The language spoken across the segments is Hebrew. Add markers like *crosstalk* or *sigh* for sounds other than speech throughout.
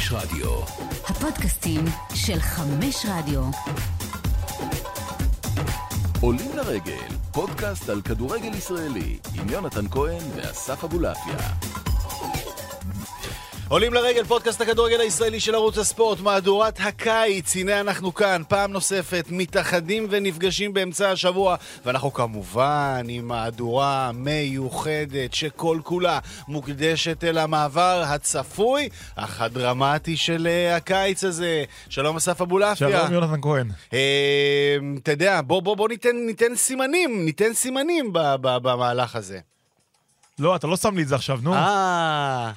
חמש רדיו. הפודקאסטים של חמש רדיו. עולים לרגל, פודקאסט על כדורגל ישראלי, עם יונתן כהן ואסף אבולעפיה. עולים לרגל פודקאסט הכדורגל הישראלי של ערוץ הספורט, מהדורת הקיץ, הנה אנחנו כאן, פעם נוספת, מתאחדים ונפגשים באמצע השבוע, ואנחנו כמובן עם מהדורה מיוחדת שכל כולה מוקדשת אל המעבר הצפוי, אך הדרמטי של אה, הקיץ הזה. שלום אסף אבולעפיה. שלום יונתן כהן. אה, אתה יודע, בוא, בוא, בוא ניתן, ניתן סימנים, ניתן סימנים במהלך הזה. לא, אתה לא שם לי את זה עכשיו, נו. אה...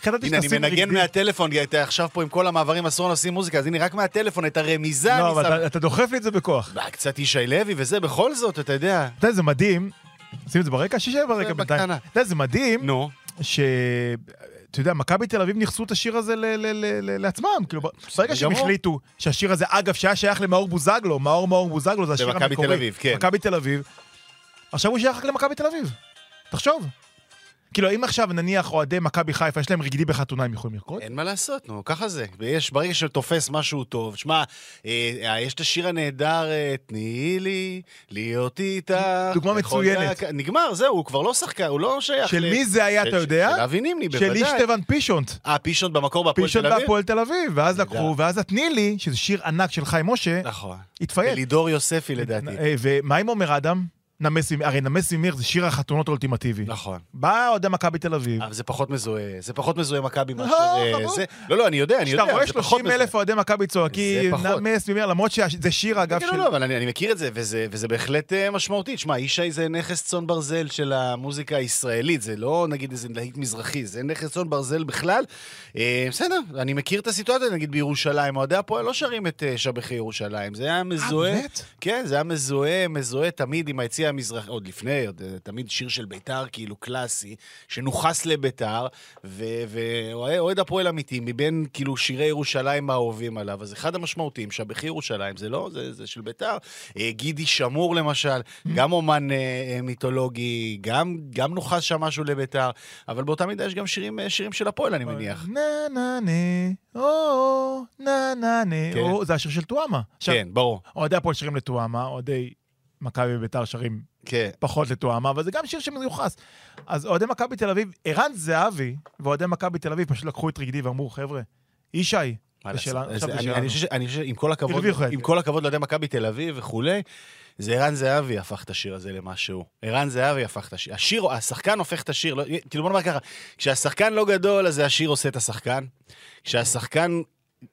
חשבתי הנה, אני שתשים מנגן. מהטלפון, כי אתה עכשיו פה עם כל המעברים אסור לשים מוזיקה, אז הנה, רק מהטלפון, את הרמיזה לא, אבל שם. אתה- אתה דוחף לי את זה בכוח. אה, קצת ישי לוי וזה, בכל זאת, אתה יודע. אתה יודע, זה מדהים, שים את זה ברקע, שישב ברקע בינתיים. בקטנה. אתה יודע, זה מדהים, נו, ש... אתה יודע, מכבי תל אביב ניכסו את השיר הזה ל- ל- ל- ל- לעצמם. כאילו, ברגע שהם גמור. החליטו שהשיר הזה, אגב, שהיה שייך למאור בוזגלו, מאור מאור בוזגלו, זה השיר במכבי המקורי. תל אביב, כן. מכבי תל אביב. עכשיו הוא שייך רק למכבי תל אביב. תחשוב. כאילו, אם עכשיו נניח אוהדי מכבי חיפה, יש להם רקדי בחתונה, הם יכולים לרקוד? אין מה לעשות, נו, ככה זה. ויש, ברגע שתופס משהו טוב, שמע, אה, אה, יש את השיר הנהדר, אה, תני לי להיות איתה. דוגמה מצוינת. דק- נגמר, זהו, הוא כבר לא שחקן, הוא לא שייך של ל- מי זה היה, של- אתה יודע? של אבי נימני, של בוודאי. אישטבן פישונט. אה, פישון במקור בהפועל תל אביב? בהפועל תל אביב, ואז נהדר. לקחו, ואז התני לי, שזה שיר ענק של חיים משה, נכון. התפייד. לידור יוספי לדעתי. אה, ומה עם עומר אדם? נמס ממיר, הרי נמס ממיר זה שיר החתונות האולטימטיבי. נכון. בא אוהדי מכבי תל אביב. אבל זה פחות מזוהה, זה פחות מזוהה מכבי מאשר לא, אה, ברור. זה. לא, לא, אני יודע, אני יודע, כשאתה רואה זה פחות 30 מזוהה. אלף אוהדי מכבי צועקים. נמס ממיר, למרות שזה שיר אגב כן, של... לא, לא, אבל אני, מכיר את זה, וזה, בהחלט אה, משמעותי. תשמע, ישי זה נכס צאן ברזל של המוזיקה הישראלית, זה לא נגיד איזה להיט מזרחי, זה נכס צאן ברזל בכלל. אה, בסדר, אני מכיר את הסיטואציה, נגיד בירושלים, אוהדי הפועל לא שרים את אה, שבחי ירושלים, זה היה מזוהה. באמת? כן, זה היה מזוהה, מזוהה תמיד עם היציע המזרחי, עוד לפני, עוד, אה, תמיד שיר של בית"ר, כאילו קלאסי, שנוכס לבית"ר, ואוהד הפועל אמיתי, מבין כאילו שירי ירושלים האהובים עליו, אז אחד המשמעותיים, שבחי ירושלים, זה לא, זה, זה של בית"ר. אה, גידי שמור למשל, גם אומן אה, אה, מיתולוגי, גם, גם נוכס שם משהו לבית"ר, אבל באותה מידה יש גם שירים, שירים של הפועל, אני מניח. נה נה נה, או, נה נה נה, כן. זה השיר של. עכשיו, כן, ברור, אוהדי הפועל שרים לטואמה, אוהדי מכבי וביתר שרים כן. פחות לטועמה, אבל זה גם שיר שמיוחס. אז אוהדי מכבי תל אביב, ערן זהבי ואוהדי מכבי תל אביב פשוט לקחו את רגדי ואמרו, חבר'ה, ישי, אני- חושב שעם כל הכבוד, עם. כל הכבוד לאוהדי מכבי תל אביב וכולי, זה ערן זהבי הפך את השיר הזה למשהו. ערן זהבי הפך את השיר. השיר, השחקן הופך את השיר, לא, כאילו בוא נאמר ככה, כשהשחקן לא גדול, אז זה השיר עושה את השחקן. כשהשחקן...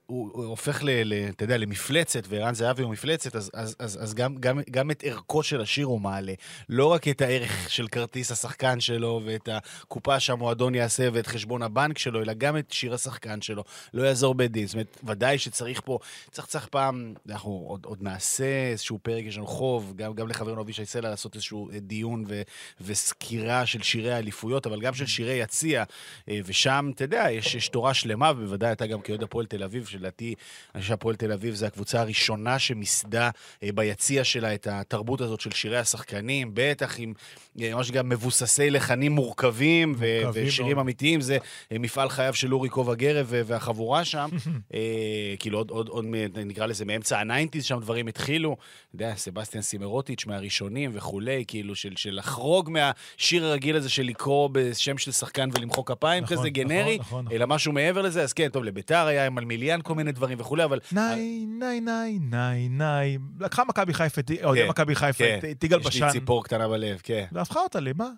הוא, הוא הופך, ל, ל, אתה יודע, למפלצת, וערן זהבי הוא מפלצת, אז, אז, אז, אז גם, גם, גם את ערכו של השיר הוא מעלה. לא רק את הערך של כרטיס השחקן שלו, ואת הקופה שהמועדון יעשה, ואת חשבון הבנק שלו, אלא גם את שיר השחקן שלו. לא יעזור בית דין. זאת אומרת, ודאי שצריך פה, צריך, צריך פעם, אנחנו עוד, עוד נעשה איזשהו פרק, יש לנו חוב, גם, גם לחברנו אבישי סלע לעשות איזשהו אה, דיון ו, וסקירה של שירי האליפויות, אבל גם של שירי יציע, אה, ושם, אתה יודע, יש, יש תורה שלמה, ובוודאי אתה גם כאוהד הפועל תל אביב, שלדעתי, אני חושב שהפועל תל אביב זה הקבוצה הראשונה שמיסדה אה, ביציע שלה את התרבות הזאת של שירי השחקנים, בטח עם אה, ממש גם מבוססי לחנים מורכבים, ו- מורכבים ושירים מאוד. אמיתיים, זה אה, מפעל חייו של אורי קובה גרב והחבורה שם. *laughs* כאילו עוד, עוד, עוד, נקרא לזה, מאמצע הניינטיז שם דברים התחילו. אתה יודע, סבסטיאן סימרוטיץ' מהראשונים וכולי, כאילו של, של לחרוג מהשיר הרגיל הזה של לקרוא בשם של שחקן ולמחוא כפיים, נכון, כזה גנרי, נכון, נכון, אלא משהו מעבר לזה, אז כן, טוב, לביתר היה עם אלמיליאן כל מיני דברים וכולי, אבל... ניי, ניי, ניי, ניי, ניי. לקחה מכבי חיפה, אוהדי כן, מכבי חיפה, כן, את- יגאל יש לי בשן, ציפור קטנה בלב, כן. והפכה אותה למה?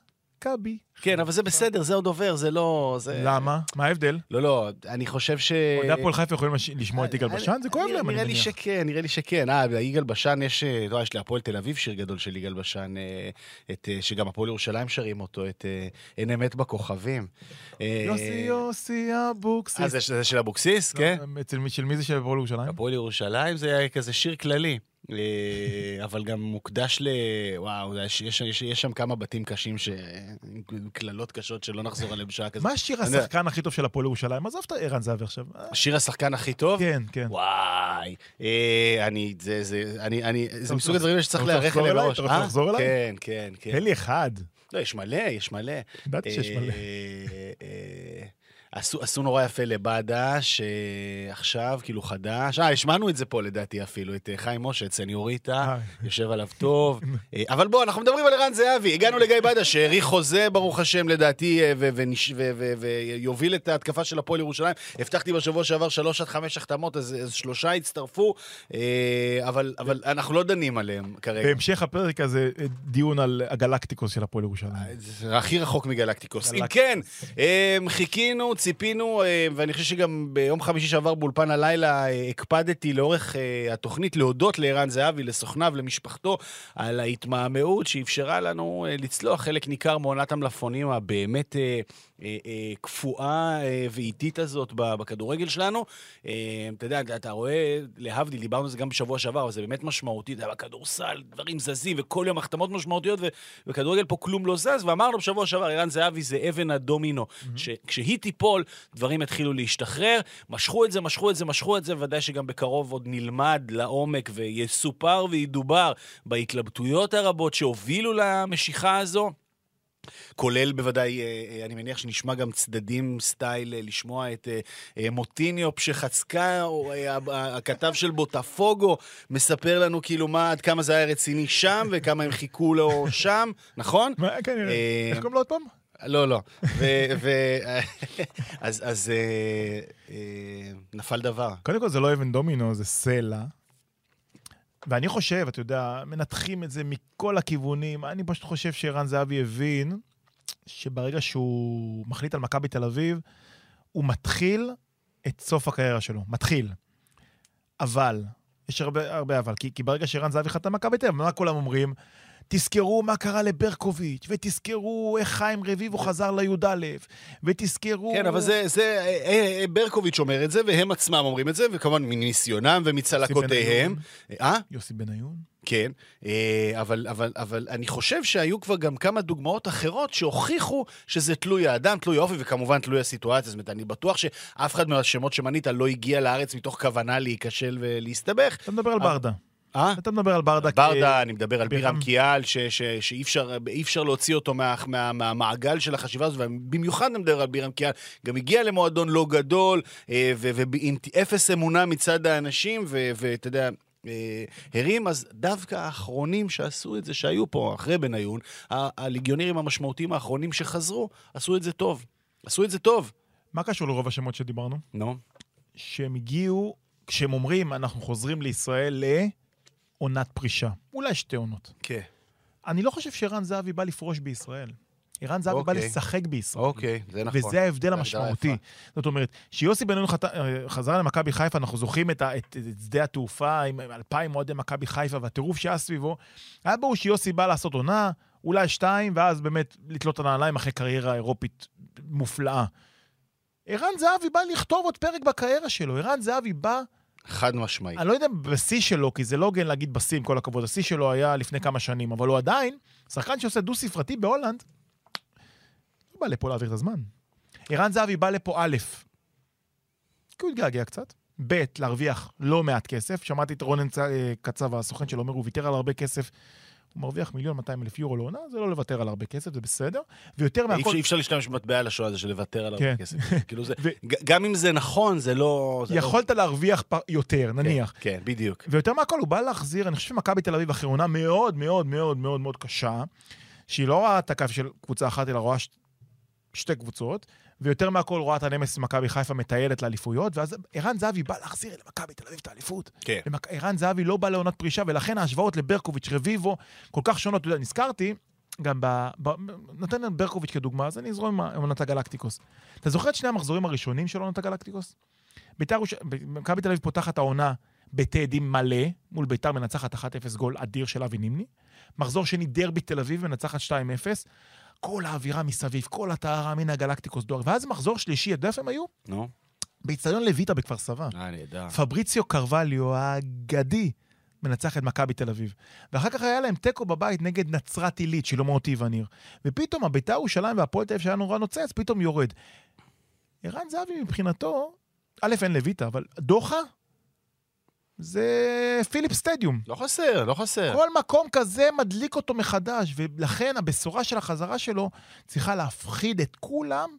מכבי. כן, אבל זה בסדר, זה עוד עובר, זה לא... זה... למה? מה ההבדל? לא, לא, אני חושב ש... אוהדי הפועל חיפה יכולים לש- לשמוע את יגאל בשן? זה כואב להם, אני נראה לי מניח. שכן, נראה לי שכן. אה, יגאל בשן יש, אה, לא, יש להפועל תל אביב שיר גדול של יגאל בשן, אה, אה, שגם הפועל ירושלים שרים אותו, את אין אמת בכוכבים. יוסי יוסי אבוקסיס. אה, זה של אבוקסיס, כן? אצל מי- של מי זה של הפועל ירושלים? הפועל ירושלים זה כזה שיר כללי. אה, אבל גם מוקדש ל... וואו, יש, יש, יש, יש שם כמה בתים קשים, ש... קללות קשות שלא נחזור עליהם בשעה כזאת. מה יודע. השחקן הכי טוב של הפועל ירושלים? עזוב את ערן זהבי עכשיו. אה, שיר השחקן הכי טוב? כן, כן. וואי, אה, אני, זה, זה, אני, אני, זה מסוג הדברים שצריך להיערך אליהם? מראש. אתה רוצה אה? לחזור אליי? כן, כן, כן. תן לי אחד. לא, יש מלא, יש מלא. ידעתי שיש אה, מלא. עשו, עשו נורא יפה לבאדה, שעכשיו, כאילו חדש, אה, השמענו את זה פה לדעתי אפילו, את אה, חיים משה, את סניוריטה, אה. יושב עליו טוב. *laughs* אה, אבל בוא, אנחנו מדברים על ערן זהבי, הגענו לגיא באדה, שהאריך חוזה, ברוך השם, לדעתי, ויוביל את ההתקפה של הפועל ירושלים. הבטחתי בשבוע שעבר שלוש עד חמש החתמות, אז, אז שלושה הצטרפו, אבל, אבל אנחנו לא דנים עליהם כרגע. בהמשך הפרק הזה, דיון על הגלקטיקוס של הפועל ירושלים. הכי רחוק מגלקטיקוס. אם. כן, חיכינו, ציפינו, אה, ואני חושב שגם ביום חמישי שעבר באולפן הלילה אה, הקפדתי לאורך אה, התוכנית להודות לערן זהבי, לסוכניו, למשפחתו, על ההתמהמהות שאפשרה לנו לצלוח חלק ניכר מעונת המלפפונים הבאמת אה, אה, אה, קפואה אה, ואיטית הזאת בכדורגל שלנו. אתה יודע, אתה- רואה, להבדיל, דיברנו על זה גם בשבוע שעבר, אבל זה באמת משמעותי, אתה יודע, בכדורסל, דברים זזים, וכל יום החתמות משמעותיות, וכדורגל פה כלום לא זז, ואמרנו בשבוע שעבר, ערן זהבי זה אבן הדומינו, שכשהיא תיפול, דברים יתחילו להשתחרר. משכו את זה, משכו את זה, משכו את זה, ודאי שגם בקרוב עוד נלמד לעומק ויסופר וידובר בהתלבטויות הרבות שהובילו למשיכה הזו. כולל בוודאי, אה, אה, אני מניח שנשמע גם צדדים סטייל אה, לשמוע את אה, אה, מוטיניו פשחצקה, או הכתב של בוטפוגו, מספר לנו כאילו מה, עד כמה זה היה רציני שם, וכמה הם חיכו לו שם, נכון? מה, כנראה. אה, איך קוראים לו עוד פעם? לא, לא. *laughs* אז אה, אה, נפל דבר. קודם כל זה לא אבן דומינו, זה סלע. ואני חושב, אתה יודע, מנתחים את זה מכל הכיוונים. אני פשוט חושב שערן זהבי הבין שברגע שהוא מחליט על מכבי תל אביב, הוא מתחיל את סוף הקריירה שלו. מתחיל. אבל, יש הרבה, הרבה אבל, כי, כי ברגע שערן זהבי חתם מכבי תל אביב, מה כולם אומרים? תזכרו מה קרה לברקוביץ', ותזכרו איך חיים רביבו חזר לי"א, ותזכרו... כן, אבל זה, זה, אה, אה, ברקוביץ' אומר את זה, והם עצמם אומרים את זה, וכמובן מניסיונם ומצלקותיהם. אה? יוסי בניון? כן, אה, אבל, אבל, אבל אני חושב שהיו כבר גם כמה דוגמאות אחרות שהוכיחו שזה תלוי האדם, תלוי האופי וכמובן תלוי הסיטואציה. זאת אומרת, אני בטוח שאף אחד מהשמות שמנית לא הגיע לארץ מתוך כוונה להיכשל ולהסתבך. אתה מדבר על ברדה. אה? אתה מדבר על ברדה. ברדה, אני מדבר על בירם. קיאל, שאי אפשר, להוציא אותו מה- מה- מהמעגל של החשיבה הזאת, ובמיוחד אני מדבר על בירם קיאל, גם הגיע למועדון לא גדול, אה, ועם אפס אמונה מצד האנשים, ואתה יודע... אה, הרים, אז דווקא האחרונים שעשו את זה, שהיו פה אחרי בניון, הליגיונרים המשמעותיים האחרונים שחזרו, עשו את זה טוב. עשו את זה טוב. מה קשור לרוב השמות שדיברנו? נו. שהם הגיעו, כשהם אומרים, אנחנו חוזרים לישראל לעונת פרישה. אולי שתי עונות. כן. אני לא חושב שערן זהבי בא לפרוש בישראל. ערן זהבי בא אוקיי. לשחק בישראל. אוקיי, זה נכון. וזה ההבדל המשמעותי. זאת אומרת, שיוסי בן-און חת- אה, חזר למכבי חיפה, אנחנו זוכרים את, ה- את, את שדה התעופה עם אלפיים אוהדי מכבי חיפה והטירוף שהיה סביבו. היה ברור שיוסי בא לעשות עונה, אולי שתיים, ואז באמת לתלות את הנעליים אחרי קריירה אירופית מופלאה. ערן זהבי בא לכתוב עוד פרק בקריירה שלו. ערן זהבי בא, חד משמעי. אני לא יודע בשיא שלו, כי זה לא הוגן להגיד בשיא, עם כל הכבוד. השיא שלו היה לפני כמה שנים, אבל הוא עדיין, שחקן שעושה דו-ספרתי בהולנד, לא בא לפה להעביר את הזמן. ערן זהבי בא לפה א', כי הוא התגעגע קצת, ב', להרוויח לא מעט כסף. שמעתי את רונן אה, קצב, הסוכן שלו, אומר, הוא ויתר על הרבה כסף. הוא מרוויח מיליון 200 אלף יורו לעונה, זה לא לוותר על הרבה כסף, זה בסדר. ויותר מהכל... אי אפשר להשתמש במטבע לשון הזה של לוותר על הרבה כן. כסף. *laughs* כאילו זה, גם אם זה נכון, זה לא... לא- יכולת להרוויח יותר, כן, נניח. כן, בדיוק. ויותר מהכל, הוא בא להחזיר, אני חושב שמכבי תל אביב אחרי עונה מאוד מאוד מאוד מאוד מאוד קשה, שהיא לא רואה את הקו של קבוצה אחת, אלא רואה. שתי קבוצות, ויותר מהכל רואה את הנמס מכבי חיפה מטיילת לאליפויות, ואז ערן זהבי בא להחזיר למכבי תל אביב את האליפות. כן. ערן זהבי לא בא לעונת פרישה, ולכן ההשוואות לברקוביץ', רביבו, כל כך שונות. אתה יודע, נזכרתי, גם ב... ב... נותן את ברקוביץ' כדוגמה, אז אני אזרום עם עונת הגלקטיקוס. אתה זוכר את שני המחזורים הראשונים של עונת הגלקטיקוס? בית"ר מכבי תל אביב פותחת העונה בטדים מלא, מול בית"ר מנצחת 1-0 גול אדיר של אבי נימני. מחזור שני דרבי תל אביב מנצחת 2-0. כל האווירה מסביב, כל הטהרה מן הגלקטיקוס דואר. ואז מחזור שלישי, אתה יודע איפה הם היו? נו, באיצטדיון לויטה בכפר סבא. אה, נהדר. פבריציו קרווליו האגדי מנצח את מכבי תל אביב. ואחר כך היה להם תיקו בבית נגד נצרת עילית, שלמה טיבניר. ופתאום הביתר ירושלים והפועל תל אביב שהיה נורא נוצץ, פתאום יורד. ערן זהבי מבחינתו, א', אין לויטה, אבל דוחה זה פיליפ סטדיום. לא חסר, לא חסר. כל מקום כזה מדליק אותו מחדש, ולכן הבשורה של החזרה שלו צריכה להפחיד את כולם,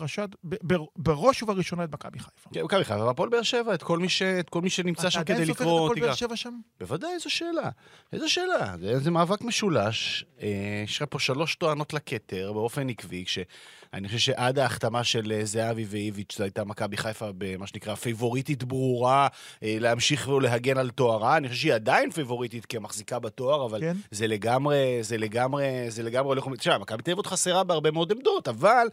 רשד ב- ב- בראש ובראשונה את מכבי חיפה. כן, מכבי חיפה והפועל באר שבע, את כל מי ש- את כל מי שנמצא שם אתה כדי עדיין סופר את לקרוא הפועל. באר שבע שם? בוודאי, איזו שאלה. איזו שאלה. זה, זה מאבק משולש. אה, יש לך פה שלוש טוענות לכתר באופן עקבי, כשאני חושב שעד ההחתמה של אה, זהבי ואיביץ' זו הייתה מכבי חיפה במה שנקרא פייבוריטית ברורה אה, להמשיך ולהגן על תוארה. אני חושב שהיא עדיין פייבוריטית כמחזיקה בתואר, אבל כן. זה לגמרי, זה לגמרי, זה לגמרי הולך... תשמע, מכבי תל אביב חסרה בהרבה מאוד עמדות, אבל,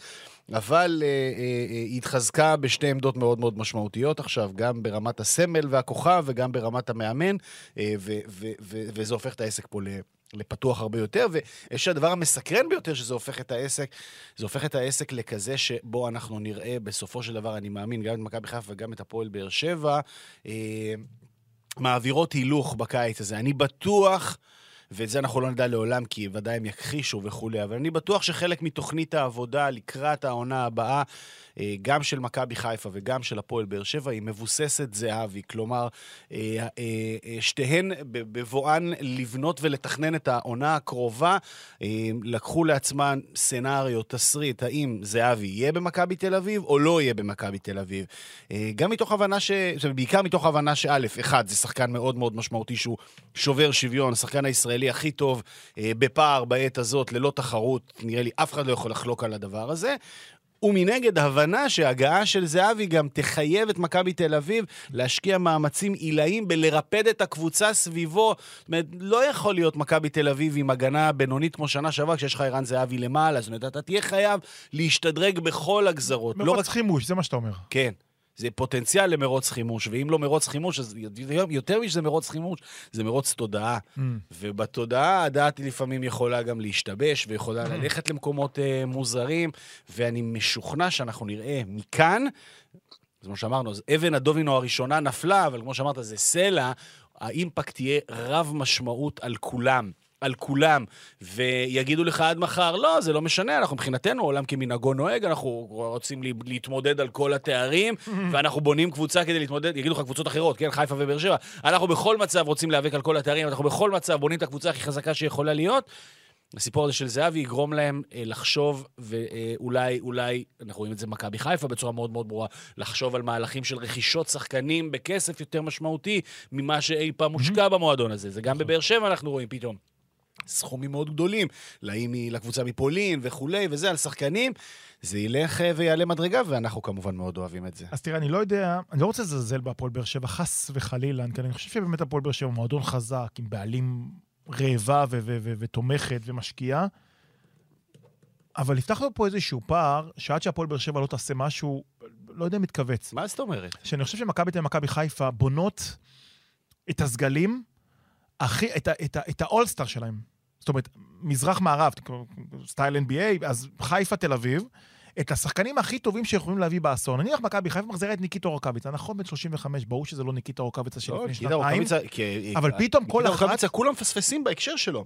אבל אה, אה, אה, היא התחזקה בשתי עמדות מאוד מאוד משמעותיות עכשיו, גם ברמת הסמל והכוכב וגם ברמת המאמן, אה, ו, ו, ו, וזה הופך את העסק פה ל... לפתוח הרבה יותר, ויש הדבר המסקרן ביותר שזה הופך את העסק, זה הופך את העסק לכזה שבו אנחנו נראה בסופו של דבר, אני מאמין, גם את מכבי חיפה וגם את הפועל באר שבע, אה, מעבירות הילוך בקיץ הזה. אני בטוח, ואת זה אנחנו לא נדע לעולם, כי ודאי הם יכחישו וכולי, אבל אני בטוח שחלק מתוכנית העבודה לקראת העונה הבאה, אה, גם של מכבי חיפה וגם של הפועל באר שבע, היא מבוססת זהבי. כלומר, אה, אה, אה, שתיהן בבואן לבנות ולתכנן את העונה הקרובה, אה, לקחו לעצמן סצנריו, תסריט, האם זהבי יהיה במכבי תל אביב או לא יהיה במכבי תל אביב. אה, גם מתוך הבנה ש... אומרת, בעיקר מתוך הבנה שא', אחד, זה שחקן מאוד מאוד משמעותי שהוא שובר שוויון, השחקן הישראלי הכי טוב אה, בפער בעת הזאת, ללא תחרות, נראה לי אף אחד לא יכול לחלוק על הדבר הזה. ומנגד, הבנה שהגעה של זהבי גם תחייב את מכבי תל אביב להשקיע מאמצים עילאיים בלרפד את הקבוצה סביבו. זאת אומרת, לא יכול להיות מכבי תל אביב עם הגנה בינונית כמו שנה שעברה, כשיש לך ערן זהבי למעלה. זאת אומרת, אתה תהיה חייב להשתדרג בכל הגזרות. לא רק חימוש, זה מה שאתה אומר. כן. זה פוטנציאל למרוץ חימוש, ואם לא מרוץ חימוש, אז יותר משזה מרוץ חימוש, זה מרוץ תודעה. Mm. ובתודעה הדעת לפעמים יכולה גם להשתבש, ויכולה ללכת למקומות אה, מוזרים, ואני משוכנע שאנחנו נראה מכאן, אז כמו שאמרנו, אז אבן הדומינו הראשונה נפלה, אבל כמו שאמרת, זה סלע, האימפקט יהיה רב משמעות על כולם. על כולם, ויגידו לך עד מחר, לא, זה לא משנה, אנחנו מבחינתנו, עולם כמנהגו נוהג, אנחנו רוצים להתמודד על כל התארים, *laughs* ואנחנו בונים קבוצה כדי להתמודד, יגידו לך קבוצות אחרות, כן, חיפה ובאר שבע, אנחנו בכל מצב רוצים להיאבק על כל התארים, אנחנו בכל מצב בונים את הקבוצה הכי חזקה שיכולה להיות. הסיפור הזה של זהבי יגרום להם אה, לחשוב, ואולי, אולי, אנחנו רואים את זה במכבי חיפה בצורה מאוד מאוד ברורה, לחשוב על מהלכים של רכישות שחקנים בכסף יותר משמעותי ממה שאי פעם הושקע במועדון הזה. זה גם בבאר שבע אנחנו רואים פתאום. סכומים מאוד גדולים, מ- לקבוצה מפולין וכולי, וזה על שחקנים, זה ילך אה, ויעלה מדרגה, ואנחנו כמובן מאוד אוהבים את זה. אז תראה, אני לא יודע, אני לא רוצה לזלזל בהפועל באר שבע, חס וחלילה, כי אני חושב שבאמת הפועל באר שבע הוא מועדון חזק, עם בעלים רעבה ותומכת ומשקיעה, אבל לו פה איזשהו פער, שעד שהפועל באר שבע לא תעשה משהו, לא יודע, מתכווץ. מה זאת אומרת? שאני חושב שמכבי תל אביב חיפה בונות את הסגלים, הכי, את האולסטאר שלהם. זאת אומרת, מזרח-מערב, סטייל NBA, אז חיפה, תל אביב, את השחקנים הכי טובים שיכולים להביא בעשור. נניח מכבי חיפה מחזירה את ניקיטה רוקאביצה, נכון, בן 35, ברור שזה לא ניקיטה רוקאביצה של לא, לפני שנתיים. אבל פתאום כל ניקיטה אחת- רוקאביצה, כולם מפספסים בהקשר שלו.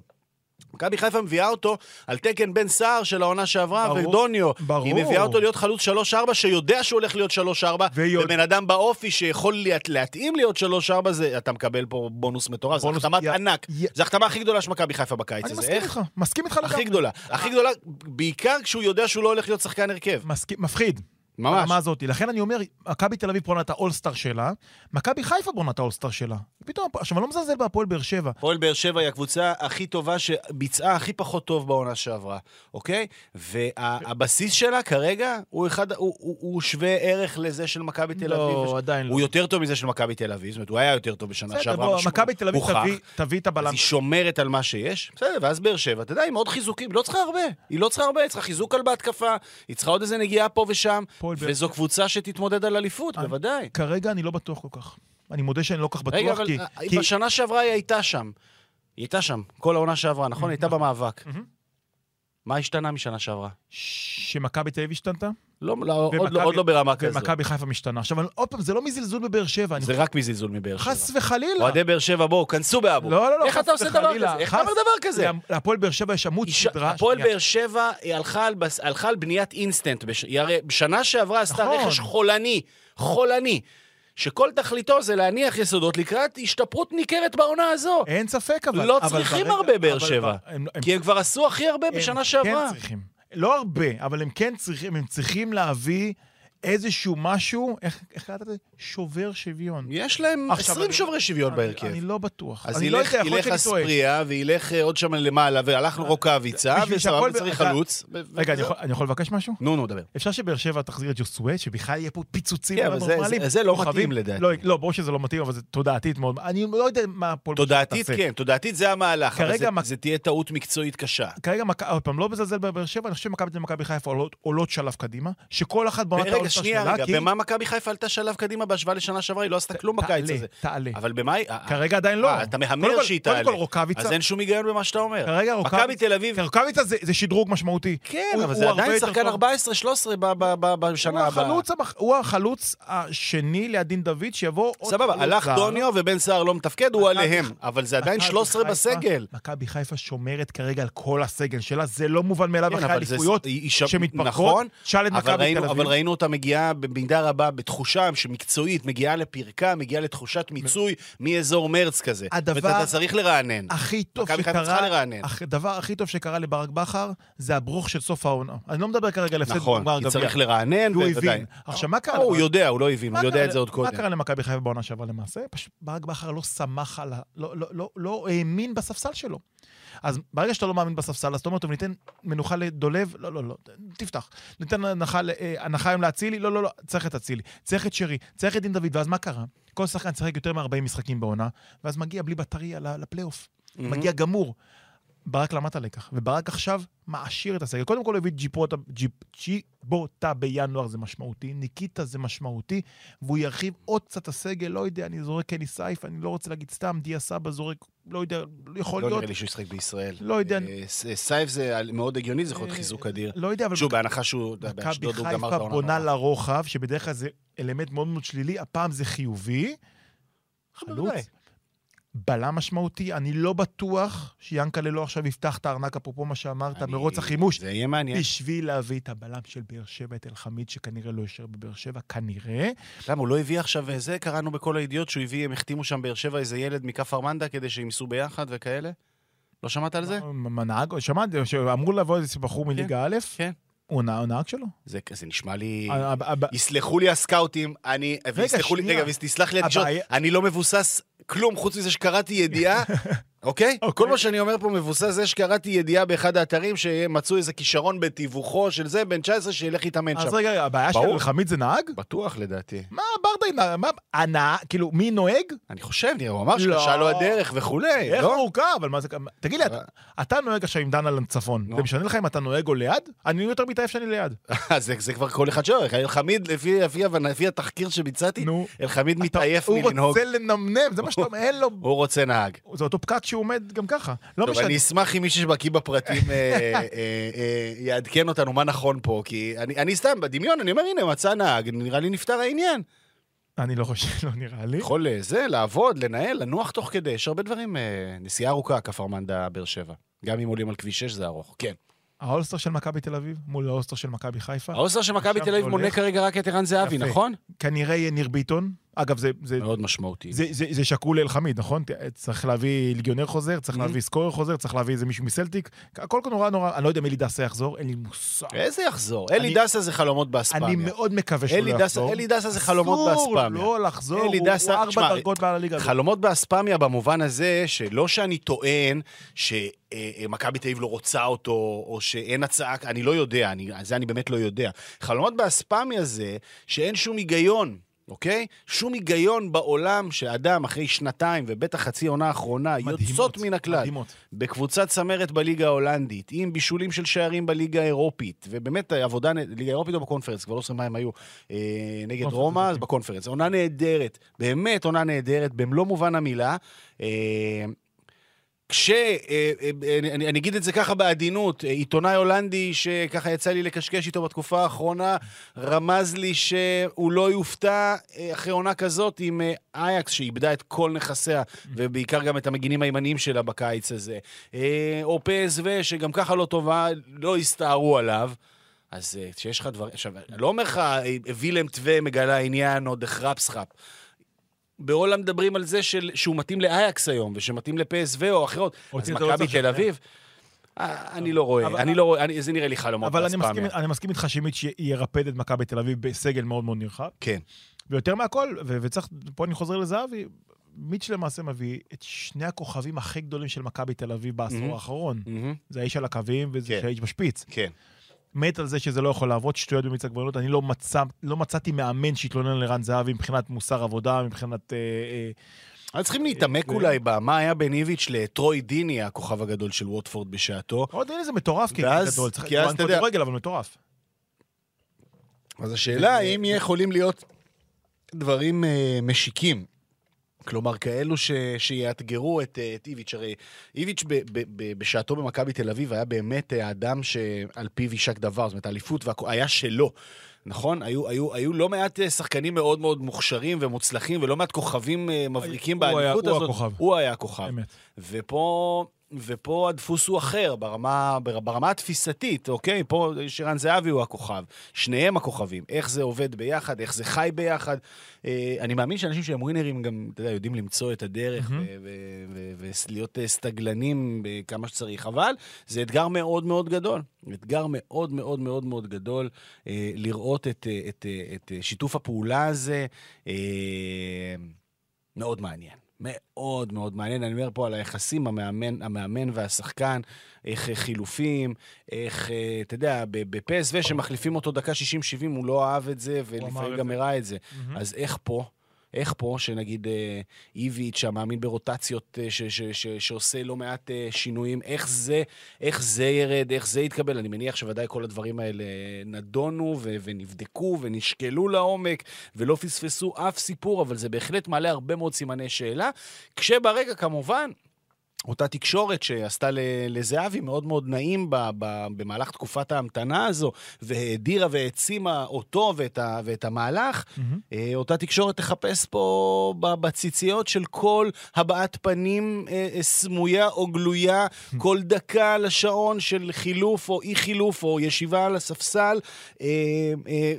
מכבי חיפה מביאה אותו על תקן בן סער של העונה שעברה, ברור, ודוניו. ברור. היא מביאה אותו להיות חלוץ 3-4, שיודע שהוא הולך להיות 3-4, ויוד- ובן אדם באופי שיכול להת- להתאים להיות 3-4, זה- אתה מקבל פה בונוס מטורף, זו החתמת יא- ענק. יא- זו החתמה הכי גדולה של מכבי חיפה בקיץ אני הזה. מסכים איך? איתך, מסכים איתך לגמרי. הכי גדולה. הכי גדולה, בעיקר כשהוא יודע שהוא לא הולך להיות שחקן הרכב. מסכים, מפחיד. ממש. ברמה הזאת. לכן אני אומר, מכבי תל אביב בונה את האולסטאר שלה, מכבי חיפה בונה את האולסטאר שלה. פתאום, עכשיו, אני לא מזלזל בהפועל באר שבע. הפועל באר שבע היא הקבוצה הכי טובה שביצעה הכי פחות טוב בעונה שעברה, אוקיי? והבסיס שלה כרגע הוא, אחד, הוא, הוא, הוא שווה ערך לזה של מכבי תל אביב. לא, עדיין לא. הוא יותר טוב מזה של מכבי תל אביב, זאת אומרת, הוא היה יותר טוב בשנה בסדר, שעברה. בוא, משהו מכבי תל אביב. תביא- תביא את אז הבלם. היא שומרת על מה שיש, בסדר, ואז באר שבע, אתה יודע, היא מאוד חיזוקים, היא לא צריכה הרבה, היא לא צריכה הרבה, היא צריכה חיזוק על בהתקפה, היא צריכה עוד איזה נגיעה פה ושם, הפועל וזו קבוצה שתתמודד על אליפות, אני- בוודאי. כרגע אני לא בטוח כל כך. אני מודה שאני לא כל כך בטוח, רגע, אבל כי... אה, כי- בשנה שעברה היא הייתה שם. היא הייתה שם, כל העונה שעברה, נכון? היא הייתה במאבק. מה השתנה משנה שעברה? שמכבי תל אביב השתנתה, לא, לא, עוד, ומכבי- לא, עוד לא ברמה כזאת. ומכבי חיפה משתנה. עכשיו, אני- עוד פעם, זה לא מזלזול בבאר שבע. אני זה רק מזלזול מבאר שבע. חס וחלילה. אוהדי באר שבע, בואו, כנסו באבו. לא, לא, לא, איך אתה עושה דבר. כזה? איך אתה אומר דבר כזה? להפועל באר שבע יש עמוד סדרה. הפועל. באר שבע הלכה על, בניית אינסטנט. היא הרי בשנה שעברה עשתה נכון. רכש חולני, חולני, שכל תכליתו זה להניח יסודות לקראת השתפרות ניכרת בעונה הזו. אין ספק, אבל... לא אבל צריכים ברגע- הרבה באר שבע. הם- הם- כי הם כבר עשו הכי הרבה הם בשנה כן שעברה. צריכים. לא הרבה, אבל הם כן צריכים, הם צריכים להביא איזשהו משהו, איך קראת לזה? שובר שוויון. יש להם עכשיו, 20 אני- שוברי שוויון בהרכב. אני לא בטוח. אז לא ילך טועה. אספריה, וילך אה, עוד שם למעלה, והלכנו רוקאביצה, בשביל וסבבה, צריך חלוץ. רגע, אני. יכול- לבקש משהו? נו, נו, דבר. אפשר שבאר שבע תחזיר את ג'וסווה, שבכלל יהיה פה פיצוצים כן, זה- נורמליים? זה- זה לא? מתאים לדעתי. לא, לא, ברור שזה לא מתאים, אבל זה תודעתית מאוד. אני לא יודע מה באר שבע תודעתית, תעשה. כן, תודעתית זה המהלך, אבל כרגע זה- זה תהיה טעות מקצועית קשה. כרגע, עוד פעם, לא מזלזל בבאר שבע, אני חושב שמכבי תל אביב ומכבי חיפה עולות שלב קדימה, שכל אחת בעונת שנייה, רגע, כי... במה מכבי חיפה עלתה שלב קדימה בהשוואה לשנה שעברה? היא לא עשתה כלום בקיץ תעלה, הזה. תעלה. אבל במה היא... כרגע עדיין לא. אה, אתה מהמר שהיא תעלה. קודם כל רוקאביצה. אז אין שום היגיון במה שאתה אומר. כרגע רוקאביצה... מכבי תל אביב... רוקאביצה זה, שדרוג משמעותי. כן, אבל זה עדיין שחקן טוב. 14-13 ב- ב- ב- בשנה הבאה. הוא החלוץ השני ליד דין דוד, שיבוא עוד סבבה, הלך. דוניו ובן סער לא מתפקד, הוא עליהם. אבל זה עדיין מכבי 13 חיפה- בסגל. מכבי חיפה שומרת כרגע על כל הסגל שלה, זה לא מובן מאליו כן, אחרי אליפויות שמתפרקות. נכון, אבל ראינו, אותה מגיעה במידה רבה בתחושה שמקצועית, מגיעה לפרקה, מגיעה לתחושת מיצוי מאזור מרץ כזה. הדבר- ואתה צריך לרענן. הכי טוב שקרה, הדבר הכי טוב שקרה לברק בכר, זה הברוך של סוף העונה. אני לא מדבר כרגע על הפסד נכון, בגמר כי גביע. צריך לרענן, הוא. הבין. עכשיו, מה קרה? לא, הוא יודע, הוא לא הבין, מה הוא יודע את זה עוד מה קודם. קרה למכבי חיפה בעונה שעברה למעשה? פשוט ברק בכר לא סמך על ה... לא, לא, לא, לא האמין בספסל שלו. אז ברגע שאתה לא מאמין בספסל, אז אתה אומר, טוב, ניתן מנוחה לדולב? לא, לא, לא, תפתח. ניתן הנחה, אה, הנחה היום לאצילי? לא, לא, לא, צריך את אצילי. צריך את שרי, צריך את דין דוד, ואז מה קרה? כל שחקן שיחק יותר מ-40 משחקים בעונה, ואז מגיע בלי בטריה לפלייאוף. מגיע גמור. ברק למד את הלקח, וברק עכשיו מעשיר את הסגל. קודם כל הוא הביא ג'יפוטה, ג'יפ, בינואר, זה משמעותי, ניקיטה זה משמעותי, והוא ירחיב עוד קצת הסגל, לא יודע, אני זורק קני סייף, אני לא רוצה להגיד סתם, דיה סבא זורק, לא יודע, יכול לא להיות, נראה לי שהוא ישחק בישראל. לא יודע. אה, ס- סייף זה מאוד הגיוני, זה יכול להיות אה, חיזוק אדיר. לא יודע, אבל שוב, בהנחה שהוא מכבי חיפה. בונה. לרוחב, שבדרך כלל זה אלמנט מאוד מאוד שלילי, הפעם זה חיובי. חלוץ. בלם משמעותי, אני לא בטוח שיאנקלה לא עכשיו יפתח את הארנק, אפרופו מה שאמרת, אני- מרוץ החימוש. זה יהיה מעניין. בשביל להביא את הבלם של באר שבע, את אלחמיד, שכנראה לא יישאר בבאר שבע, כנראה. למה, הוא לא הביא עכשיו זה? קראנו בכל הידיעות שהוא הביא, הם החתימו שם באר שבע איזה ילד מכפר מנדא כדי שהם ייסעו ביחד וכאלה? לא שמעת על זה? מה, נהג, שמעתי, שאמור לבוא איזה בחור מליגה א', כן. הוא נה- הוא נהג שלו? זה זה נשמע לי... ה- ה- ה- יסלחו לי הסקאוטים, אני... לי, שנייה. רגע, ותסלח לי התקשורת, אני לא מבוסס כלום חוץ מזה שקראתי ידיעה, *laughs* אוקיי? אוקיי. כל מה שאני אומר פה מבוסס זה שקראתי ידיעה באחד האתרים שמצאו איזה כישרון בתיווכו של זה, בן 19 שילך להתאמן שם. אז רגע, הבעיה של. אלחמיד זה נהג? בטוח לדעתי. מה ברדה? מה, הנהג, כאילו, מי נוהג? אני חושב, נראה, הוא אמר לא. שקשה לו הדרך וכולי, איך לא? ארוכה, אבל מה זה... תגיד לי, אתה- אתה נוהג עכשיו עם דן צפון, נו. זה משנה לך אם אתה נוהג או ליד? אני יותר מתעייף שאני ליד. *laughs* זה זה כבר כל אחד שלו, אלחמיד, לפי לפי הבנה- לפי התחקיר שביצעתי, נו. אלחמיד אתה- מתעייף הוא מלנהוג. רוצה לנמנם, זה מה שאתה אומר, אין לו... *laughs* הוא רוצה נהג. זה אותו פקק שהוא עומד גם ככה. לא טוב, משנה. אני אשמח אם מי שבקיא בפרטים אה, אה, אה, יעדכן אותנו מה נכון פה, כי אני אני סתם, בדמיון, אני אומר, הנה, מצא נהג, נראה לי נפתר העניין. אני לא חושב, לא נראה לי. יכול אה, זה, לעבוד, לנהל, לנוח תוך כדי, יש הרבה דברים, אה, נסיעה ארוכה, כפר מנדא, באר שבע. גם אם עולים על כביש 6 זה ארוך, כן. הרוסטר של מכבי תל אביב מול הרוסטר של מכבי חיפה. הרוסטר של מכבי תל אביב מונה. כרגע רק את ערן זהבי. נכון? כנראה יהיה ניר ביטון. אגב, זה- זה מאוד משמעותי. זה, זה, זה שקול לאל חמיד, נכון? צריך להביא ליגיונר חוזר, צריך Mhm. להביא סקורר חוזר, צריך להביא איזה מישהו מסלטיק. הכל כאן נורא נורא, אני לא יודע אם אלי דסה יחזור, אין לי מושג. איזה יחזור? אלי אני- דסה זה חלומות באספמיה. אני מאוד מקווה שהוא אלי לא יחזור. אלי דסה זה חלומות אסור באספמיה. לא לחזור, אלי הוא דסה- הוא ארבע תשמע, דרגות מעל הליגה הזאת. חלומות באספמיה במובן הזה שלא שאני טוען שמכבי תל אביב לא רוצה אותו, או שאין הצעה, אני לא יודע, אני, זה אני באמת לא יודע. חלומות באספמיה זה שאין שום היגיון. אוקיי? שום היגיון בעולם שאדם אחרי שנתיים, ובטח חצי עונה האחרונה, מדהימות, יוצאות מן הכלל. מדהימות. בקבוצת צמרת בליגה ההולנדית, עם בישולים של שערים בליגה האירופית, ובאמת עבודה, ליגה האירופית או בקונפרנס, כבר לא זוכר מה הם היו, אה, נגד רומא, אז לדעתי. בקונפרנס. עונה נהדרת, באמת עונה נהדרת, במלוא מובן המילה. אה, כש... אה, אה, אני, אני אני אגיד את זה ככה בעדינות, אה, עיתונאי הולנדי שככה יצא לי לקשקש איתו בתקופה האחרונה, רמז לי שהוא לא יופתע אה, אחרי עונה כזאת עם אה, אייקס, שאיבדה את כל נכסיה, ובעיקר גם את המגינים הימניים שלה בקיץ הזה. אה, או פסו, שגם ככה לא טובה, לא הסתערו עליו. אז אה, כשיש לך דברים... עכשיו, אני לא אומר לך, אה, וילם טווה מגלה עניין, או דחרפסחפ. בהולנד מדברים על זה של, שהוא מתאים לאייקס היום, ושמתאים לפסו או אחרות. אז לא מכבי תל. אביב... אה, אני לא רואה, אני לא רואה, אני- זה נראה לי חלומות אבל אני. מסכים, אני מסכים איתך שמיץ' ירפד את מכבי תל אביב בסגל מאוד מאוד נרחב. כן. ויותר מהכל, וצריך, פה אני חוזר לזהבי, מיץ' למעשה מביא את שני הכוכבים הכי גדולים של מכבי תל אביב בעשור. האחרון. זה האיש על הקווים וזה כן. האיש בשפיץ. כן. מת על זה שזה לא יכול לעבוד, שטויות במיץ עגבניות. אני לא, מצא, לא מצאתי מאמן שהתלונן לרן זהבי מבחינת מוסר עבודה, מבחינת... אה, אה, אז צריכים להתעמק ו- אולי במה היה בין איביץ' לטרוי דיני, הכוכב הגדול של ווטפורד בשעתו. עוד הנה זה מטורף, כי ואז- גדול. צריך יודע- כדורגל, אבל מטורף. אז השאלה האם יכולים להיות דברים אה, משיקים. כלומר, כאלו ש, שיאתגרו את, אה, את איביץ'. הרי איביץ' ב, ב, ב, בשעתו במכבי תל אביב היה באמת אה, האדם שעל פיו יישק דבר, זאת אומרת, האליפות והכ- היה שלו. נכון? היו, היו, היו לא מעט אה, שחקנים מאוד מאוד מוכשרים ומוצלחים, ולא מעט כוכבים מבריקים היה- באליפות הוא הזאת. הכוכב. הוא היה הכוכב. אמת. ופה, ופה הדפוס הוא אחר, ברמה, בר- ברמה התפיסתית, אוקיי? פה שרן זהבי הוא הכוכב. שניהם הכוכבים. איך זה עובד ביחד, איך זה חי ביחד. אה, אני מאמין שאנשים שהם ווינרים גם, אתה יודע, יודעים למצוא את הדרך ולהיות אה, סטגלנים אה, כמה שצריך. אבל זה אתגר מאוד מאוד גדול. אתגר מאוד מאוד מאוד מאוד גדול אה, לראות את, אה, את, את אה, שיתוף הפעולה הזה. אה, מאוד מעניין. מאוד מאוד מעניין. אני אומר פה על היחסים, המאמן, המאמן והשחקן, איך אה, חילופים, איך, אה, אתה יודע, ב- בפסו שמחליפים אותו דקה 60-70, הוא לא אהב את זה, ולפעמים גם. הראה את זה. אז איך פה? איך פה, שנגיד אה, איביץ', המאמין ברוטציות, אה, ש, ש, ש, שעושה לא מעט אה, שינויים, איך זה, איך זה ירד, איך זה יתקבל? אני מניח שוודאי כל הדברים האלה נדונו ו, ונבדקו ונשקלו לעומק, ולא פספסו אף סיפור, אבל זה בהחלט מעלה הרבה מאוד סימני שאלה, כשברקע כמובן... אותה תקשורת שעשתה לזהבי מאוד מאוד נעים ב- ב- במהלך תקופת ההמתנה הזו, והאדירה והעצימה אותו ואת, ה- ואת המהלך. אה, אותה תקשורת תחפש פה בציציות של כל הבעת פנים אה, אה, סמויה או גלויה, כל דקה על השעון של חילוף או אי חילוף או ישיבה על הספסל,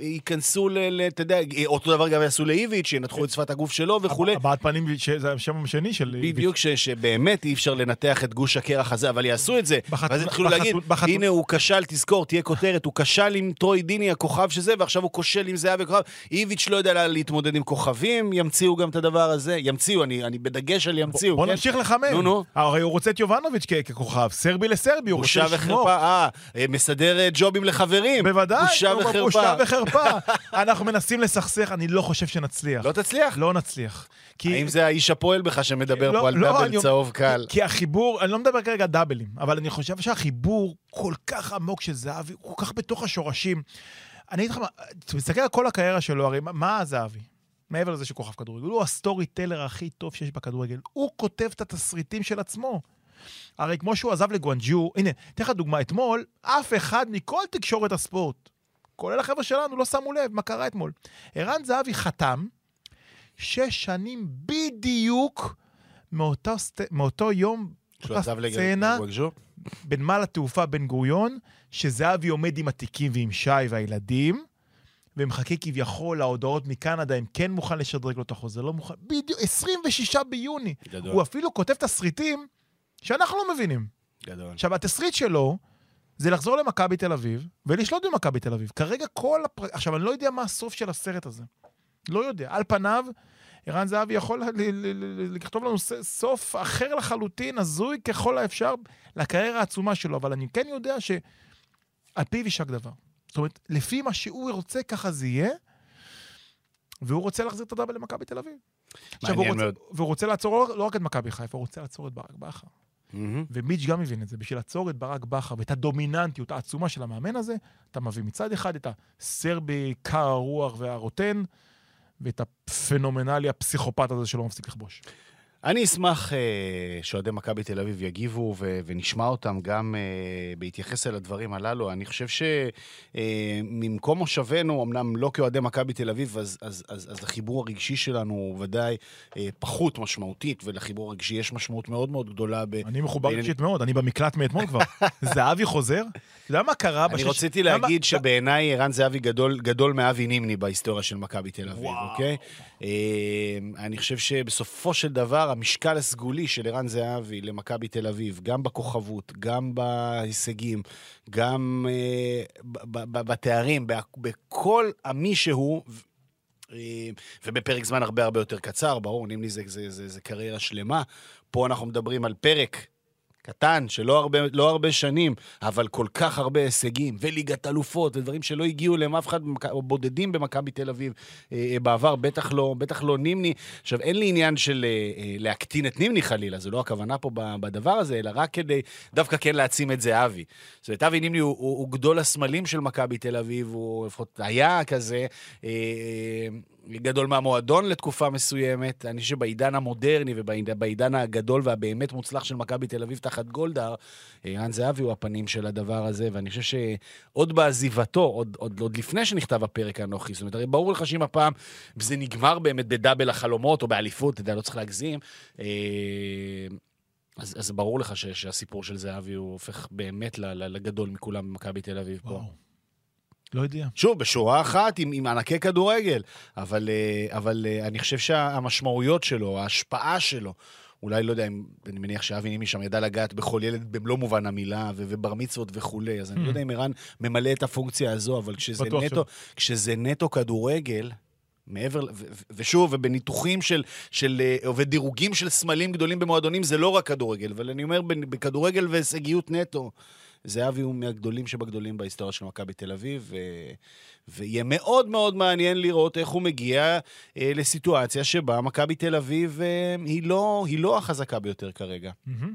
ייכנסו ל... אתה יודע, אותו דבר גם יעשו לאיביץ', ינתחו את שפת הגוף שלו וכולי. הבעת פנים, זה השם השני של... בדיוק, ש, שבאמת אי אפשר לנתח את גוש הקרח הזה, אבל יעשו את זה. בחתונה- ואז יתחילו בחתונה- להגיד, בחתונה- הנה הוא כשל, תזכור, תהיה כותרת, הוא כשל עם טרוי דיני, הכוכב שזה, ועכשיו הוא כושל עם זהבי הכוכב. איביץ' לא יודע לה- להתמודד עם כוכבים, ימציאו גם את הדבר הזה. ימציאו, אני, אני בדגש על ימציאו, בוא כן? נמשיך לחמם. נו, נו. הרי הוא רוצה את יובנוביץ' ככוכב, סרבי לסרבי, הוא בושה רוצה לשמור. וחרפה, אה, אה, מסדר אה, ג'ובים לחברים. בוודאי, בושה נו, וחרפה. בושה וחרפה. *laughs* אנחנו מנסים לסכסך, אני לא חושב שנצליח. לא תצליח? לא נצליח. כי... האם זה האיש הפועל בך שמדבר לא, פה על לא, דאבל אני- צהוב קל? כי החיבור, אני לא מדבר כרגע דאבלים, אבל אני חושב שהחיבור כל כך עמוק של זהבי, כל כך בתוך השורשים. אני אגיד לך מה, אתה מסתכל על כל הקריירה שלו, הרי מה זהבי? מעבר לזה שהוא כוכב כדורגל, הוא ה storyteller הכי טוב שיש בכדורגל. הוא כותב את התסריטים של עצמו. הרי כמו שהוא עזב לגואנג'ו, הנה, אתן לך דוגמה, אתמול, אף אחד מכל תקשורת הספורט, כולל החבר'ה שלנו, לא שמו לב מה קרה אתמול. ערן זהבי חתם שש שנים בדיוק מאותו, סט... מאותו יום, אותה סצנה? בנמל התעופה בן גוריון, שזהבי עומד עם התיקים ועם שי והילדים, ומחכה כביכול להודעות מקנדה אם כן מוכן לשדרג לו את החוזה, לא מוכן, בדיוק, 26 ביוני. גדול, הוא אפילו כותב תסריטים שאנחנו לא מבינים. גדול. עכשיו, התסריט שלו זה לחזור למכבי תל אביב ולשלוט במכבי תל אביב. כרגע כל הפר... עכשיו, אני לא יודע מה הסוף של הסרט הזה. לא יודע. על פניו, ערן זהבי יכול לכתוב לנו סוף אחר לחלוטין, הזוי ככל האפשר, לקריירה העצומה שלו, אבל אני כן יודע שעל פיו יישק דבר. זאת אומרת, לפי מה שהוא רוצה, ככה זה יהיה, והוא רוצה להחזיר את הדאבל למכבי תל אביב. עכשיו, הוא רוצה. והוא רוצה לעצור לא, לא רק את מכבי חיפה, הוא רוצה לעצור את ברק בכר. מהמם. ומיץ' גם הבין את זה. בשביל לעצור את ברק בכר ואת הדומיננטיות העצומה של המאמן הזה, אתה מביא מצד אחד את הסרבי, קר הרוח והרוטן, ואת הפנומנלי הפסיכופת הזה שלא מפסיק לכבוש. אני אשמח אה, שאוהדי מכבי תל אביב יגיבו ו- ונשמע אותם גם אה, בהתייחס אל הדברים הללו. אני חושב שממקום מושבנו, אמנם לא כאוהדי מכבי תל אביב, אז, אז, אז, אז החיבור הרגשי שלנו הוא ודאי אה, פחות משמעותית, ולחיבור הרגשי יש משמעות מאוד מאוד גדולה. ב- אני מחובר בעניין- רגשית מאוד, אני במקלט מאתמול כבר. *laughs* זהבי חוזר? אתה יודע מה קרה אני. רציתי להגיד שבעיניי ערן זהבי גדול, גדול מאבי נימני בהיסטוריה של מכבי תל אביב. אוקיי? אה, אני חושב שבסופו של דבר, המשקל הסגולי של ערן זהבי למכבי תל אביב, גם בכוכבות, גם בהישגים, גם אה, בתארים, בכל המי שהוא, אה, ובפרק זמן הרבה הרבה יותר קצר, ברור, נימני זה, זה, זה, זה קריירה שלמה. פה אנחנו מדברים על פרק קטן, שלא הרבה, לא הרבה שנים, אבל כל כך הרבה הישגים, וליגת אלופות, ודברים שלא הגיעו להם אף אחד, או בודדים במכבי תל אביב אה, בעבר, בטח לא, בטח לא נימני. עכשיו, אין לי עניין של אה, אה, להקטין את נימני חלילה, זו לא הכוונה פה בדבר הזה, אלא רק כדי דווקא כן להעצים את זהבי. זאת אומרת, אבי נימני הוא, הוא, הוא גדול הסמלים של מכבי תל אביב, הוא לפחות היה כזה. אה, גדול מהמועדון לתקופה מסוימת. אני חושב שבעידן המודרני ובעידן הגדול והבאמת מוצלח של מכבי תל אביב תחת גולדהר, אה, רן זהבי הוא הפנים של הדבר הזה, ואני חושב שעוד בעזיבתו, עוד, עוד, עוד לפני שנכתב הפרק הנוכחי, זאת אומרת, הרי ברור לך שאם הפעם זה נגמר באמת בדאבל החלומות או באליפות, אתה יודע, לא צריך להגזים, אה, אז, אז ברור לך ש, שהסיפור של זהבי הוא הופך באמת לגדול מכולם במכבי תל אביב פה. לא יודע. שוב, בשורה אחת עם, עם ענקי כדורגל, אבל, אה, אבל אה, אני חושב שהמשמעויות שלו, ההשפעה שלו, אולי, לא יודע, אם- אני מניח שאבי נימי שם ידע לגעת בכל ילד במלוא מובן המילה, ו- ובר מצוות וכולי, אז אני לא יודע אם ערן ממלא את הפונקציה הזו, אבל כשזה נטו, כשזה נטו כדורגל, מעבר, ו- ו- ושוב, ובניתוחים של, של, אה, ובדירוגים של סמלים גדולים במועדונים, זה לא רק כדורגל, אבל אני אומר, בכדורגל והישגיות נטו, זהבי הוא מהגדולים שבגדולים בהיסטוריה של מכבי תל אביב, ו... ויהיה מאוד מאוד מעניין לראות איך הוא מגיע אה, לסיטואציה שבה מכבי תל אביב אה, היא, לא, היא לא החזקה ביותר כרגע. מהמם.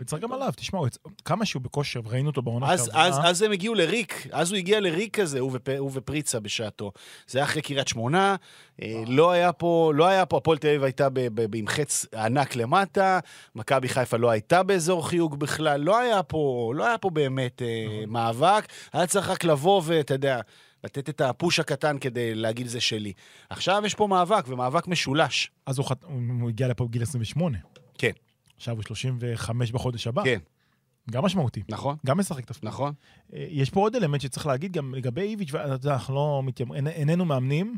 וצריך גם עליו, תשמעו, כמה שהוא בכושר, וראינו אותו בעונה אז, שעברה. אז, אז הם הגיעו לריק, אז הוא הגיע לריק כזה, הוא, ופ, הוא ופריצה בשעתו. זה היה אחרי קריית שמונה, אה, לא היה פה, לא היה פה, הפועל תל אביב הייתה ב, ב, ב, עם חץ ענק למטה, מכבי חיפה לא הייתה באזור חיוג בכלל, לא היה פה, לא היה פה באמת אה, מאבק, היה צריך רק לבוא ואתה יודע... לתת את הפוש הקטן כדי להגיד זה שלי. עכשיו יש פה מאבק, ומאבק משולש. אז הוא, חת... הוא הגיע לפה בגיל 28. כן, עכשיו הוא 35 בחודש הבא. כן, גם משמעותי. נכון, גם משחק תפקיד. נכון. אה, יש פה עוד אלמנט שצריך להגיד גם לגבי איביץ', אנחנו לא מתיימ... איננו מאמנים,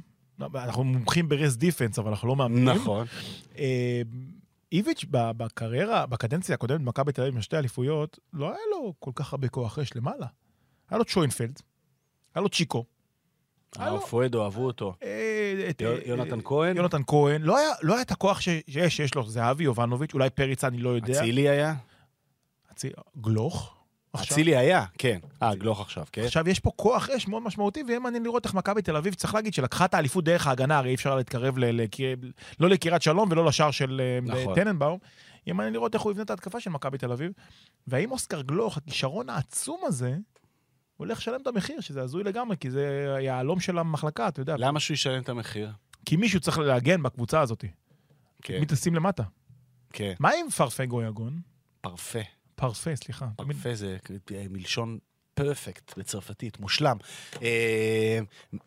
אנחנו מומחים ב rest defense, אבל אנחנו לא מאמנים. נכון. אה, איביץ' בקריירה, בקדנציה הקודמת במכבי תל אביב עם שתי אליפויות, לא היה לו כל כך הרבה כוח אש למעלה. היה לו שיינפלד, היה לו צ'יקו. היה לו- הפואדו אהבו אותו. את- אה, יונתן כהן? יונתן כהן. לא היה, לא היה את הכוח שיש, שיש לו זהבי, יובנוביץ', אולי פריצה, אני לא יודע. אצילי היה? גלוך. אצילי היה, כן. אה, גלוך עכשיו, כן? עכשיו יש פה כוח אש מאוד משמעותי, ויהיה מעניין לראות איך מכבי תל אביב, צריך להגיד שלקחה את האליפות דרך ההגנה, הרי אי אפשר להתקרב לא לקריית שלום ולא לשער של אה, נכון. טננבאום. יהיה מעניין לראות איך הוא יבנה את ההתקפה של מכבי תל אביב. והאם אוסקר גלוך, הכישרון העצום הזה, הולך לשלם את המחיר, שזה הזוי לגמרי, כי זה היהלום של המחלקה, אתה יודע. למה שהוא ישלם את המחיר? כי מישהו צריך להגן בקבוצה הזאת. כן, מי תשים למטה? כן. מה עם פרפגו יגון? פרפה. פרפה, סליחה. פרפה זה מלשון פרפקט בצרפתית, מושלם. אה,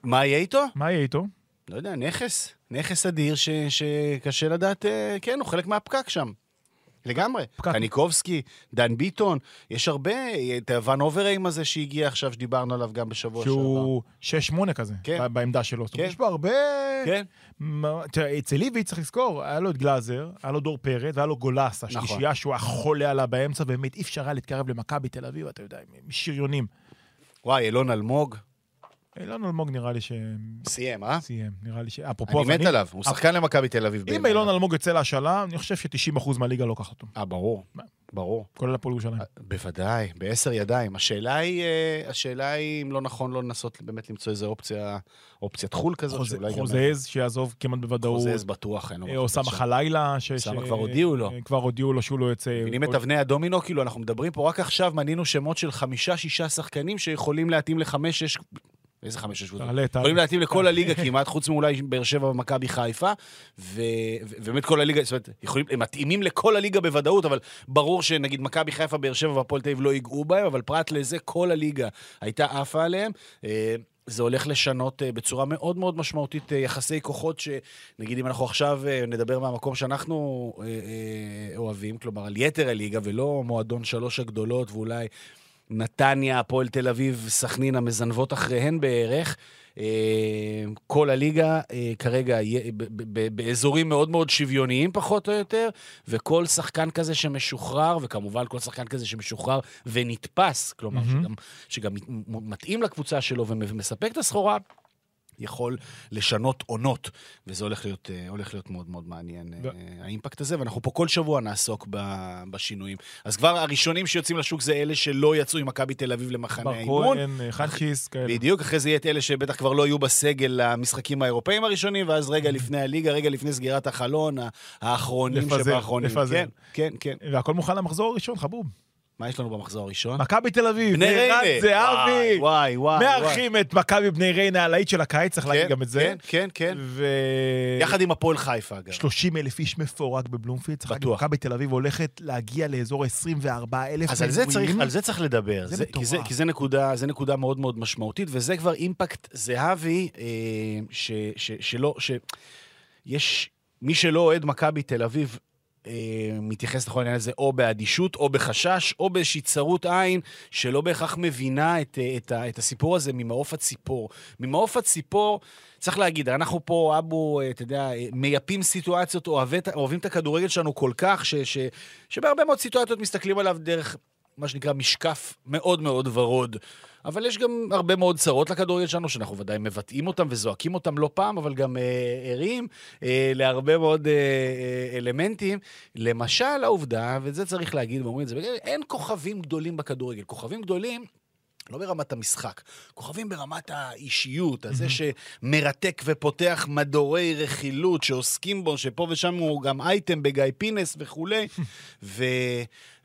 מה יהיה איתו? מה יהיה איתו? לא יודע, נכס. נכס אדיר ש- שקשה לדעת, אה, כן, הוא חלק מהפקק שם. לגמרי. פקק. קניקובסקי, דן ביטון, יש הרבה, את הוואן אוברהיים הזה שהגיע עכשיו, שדיברנו עליו גם בשבוע שעבר. שהוא 6-8 כזה, כן. בעמדה שלו. כן. יש פה הרבה... כן, תראה, אצל ליבי צריך לזכור, היה לו את גלאזר, היה לו דור פרץ, והיה לו גולס, נכון. השלישייה שהוא היה חולה עליו באמצע, באמת אי אפשר היה להתקרב למכבי תל אביב, אתה יודע, עם שריונים. וואי, אילון אלמוג, אילון אלמוג נראה לי שסיים, סיים, אה? נראה לי ש... אפרופו אני מת עליו, הוא שחקן למכבי תל אביב. אם. אילון אלמוג יוצא להשאלה, אני חושב ש-90% מהליגה לוקח אותו, אה, ברור? ברור. כולל הפועל ירושלים. בוודאי, בעשר ידיים. השאלה היא, אה, השאלה היא אם לא נכון לא לנסות באמת למצוא איזו אופציה, אופציית חו"ל כזאת, חוזה- שאולי גם... חוזז שיעזוב כמעט בוודאות. חוזז בטוח, אין לו אה, לעשות שם. חלילה, ש... ש- כבר הודיעו לו. אה, כבר הודיעו לו שהוא לא יוצא. מבינים את אבני הדומינו? כאילו, אנחנו מדברים פה, רק עכשיו מנינו שמות של חמישה-שישה שחקנים שיכולים להתאים לחמש-שש... איזה חמש-שש קבוצות? תעלה, תעלה. יכולים להתאים לכל הליגה כמעט, חוץ מאולי באר שבע ומכבי חיפה, ובאמת כל הליגה, זאת אומרת, יכולים, הם מתאימים לכל הליגה בוודאות, אבל ברור שנגיד מכבי חיפה, באר שבע והפועל תל אביב לא ייגעו בהם, אבל פרט לזה, כל הליגה הייתה עפה עליהם. אה, זה הולך לשנות אה, בצורה מאוד מאוד משמעותית אה, יחסי כוחות, שנגיד אם אנחנו עכשיו נדבר מהמקום שאנחנו אוהבים, כלומר על יתר הליגה, ולא מועדון שלוש הגדולות, ואולי נתניה, הפועל תל אביב, סכנין, המזנבות אחריהן בערך. אה, כל הליגה אה, כרגע באזורים מאוד מאוד שוויוניים פחות או יותר, וכל שחקן כזה שמשוחרר, וכמובן כל שחקן כזה שמשוחרר ונתפס, כלומר, מהמם. שגם, שגם מתאים לקבוצה שלו ומספק את הסחורה, יכול לשנות עונות, וזה הולך להיות, אה, הולך להיות מאוד מאוד מעניין, ו- אה, האימפקט הזה, ואנחנו פה כל שבוע נעסוק ב- בשינויים. אז כבר הראשונים שיוצאים לשוק זה אלה שלא יצאו עם מכבי תל אביב למחנה בר האימון. כהן, אה, חנצ'יס, כאלה. בדיוק, אחרי זה יהיה את אלה שבטח כבר לא יהיו בסגל למשחקים האירופאים הראשונים, ואז רגע *laughs* לפני הליגה, רגע לפני סגירת החלון, האחרונים לפזר, שבאחרונים. לפזר. כן, כן, כן. והכל מוכן למחזור הראשון, חבוב. מה יש לנו במחזור הראשון? מכבי תל אביב, בני ריינה. זהבי. וואי, וואי, וואי. מארחים את מכבי בני ריינה, הלהיט של הקיץ, צריך להגיד כן, גם את זה. כן, כן, כן. ו... יחד עם הפועל חיפה, אגב. 30 אלף איש מפורק בבלומפילד. צריך להגיד. מכבי תל אביב הולכת להגיע לאזור 24 אלף אז על זה, צריך, על זה צריך לדבר, זה זה, כי, זה, מטורף. כי זה נקודה, זה נקודה מאוד מאוד משמעותית, וזה כבר אימפקט זהבי, אה, ש, ש, שלא, ש... יש, מי שלא אוהד מכבי תל אביב, מתייחס לכל העניין הזה או באדישות, או בחשש, או באיזושהי צרות עין, שלא בהכרח מבינה את, אה, את, את הסיפור הזה ממעוף הציפור. ממעוף הציפור, צריך להגיד, אנחנו פה, אבו, אה, אתה יודע, אה, מייפים סיטואציות, אוהבי, אוהבים את הכדורגל שלנו כל כך, ש, ש, שבהרבה מאוד סיטואציות מסתכלים עליו דרך מה שנקרא משקף מאוד מאוד ורוד. אבל יש גם הרבה מאוד צרות לכדורגל שלנו, שאנחנו ודאי מבטאים אותם וזועקים אותם לא פעם, אבל גם אה, ערים אה, להרבה מאוד אה, אה, אלמנטים. למשל, העובדה, ואת זה צריך להגיד, ואומרים את זה, אין כוכבים גדולים בכדורגל. כוכבים גדולים... לא ברמת המשחק, כוכבים ברמת האישיות, הזה שמרתק ופותח מדורי רכילות שעוסקים בו, שפה ושם הוא גם אייטם בגיא פינס וכולי. *laughs* ו...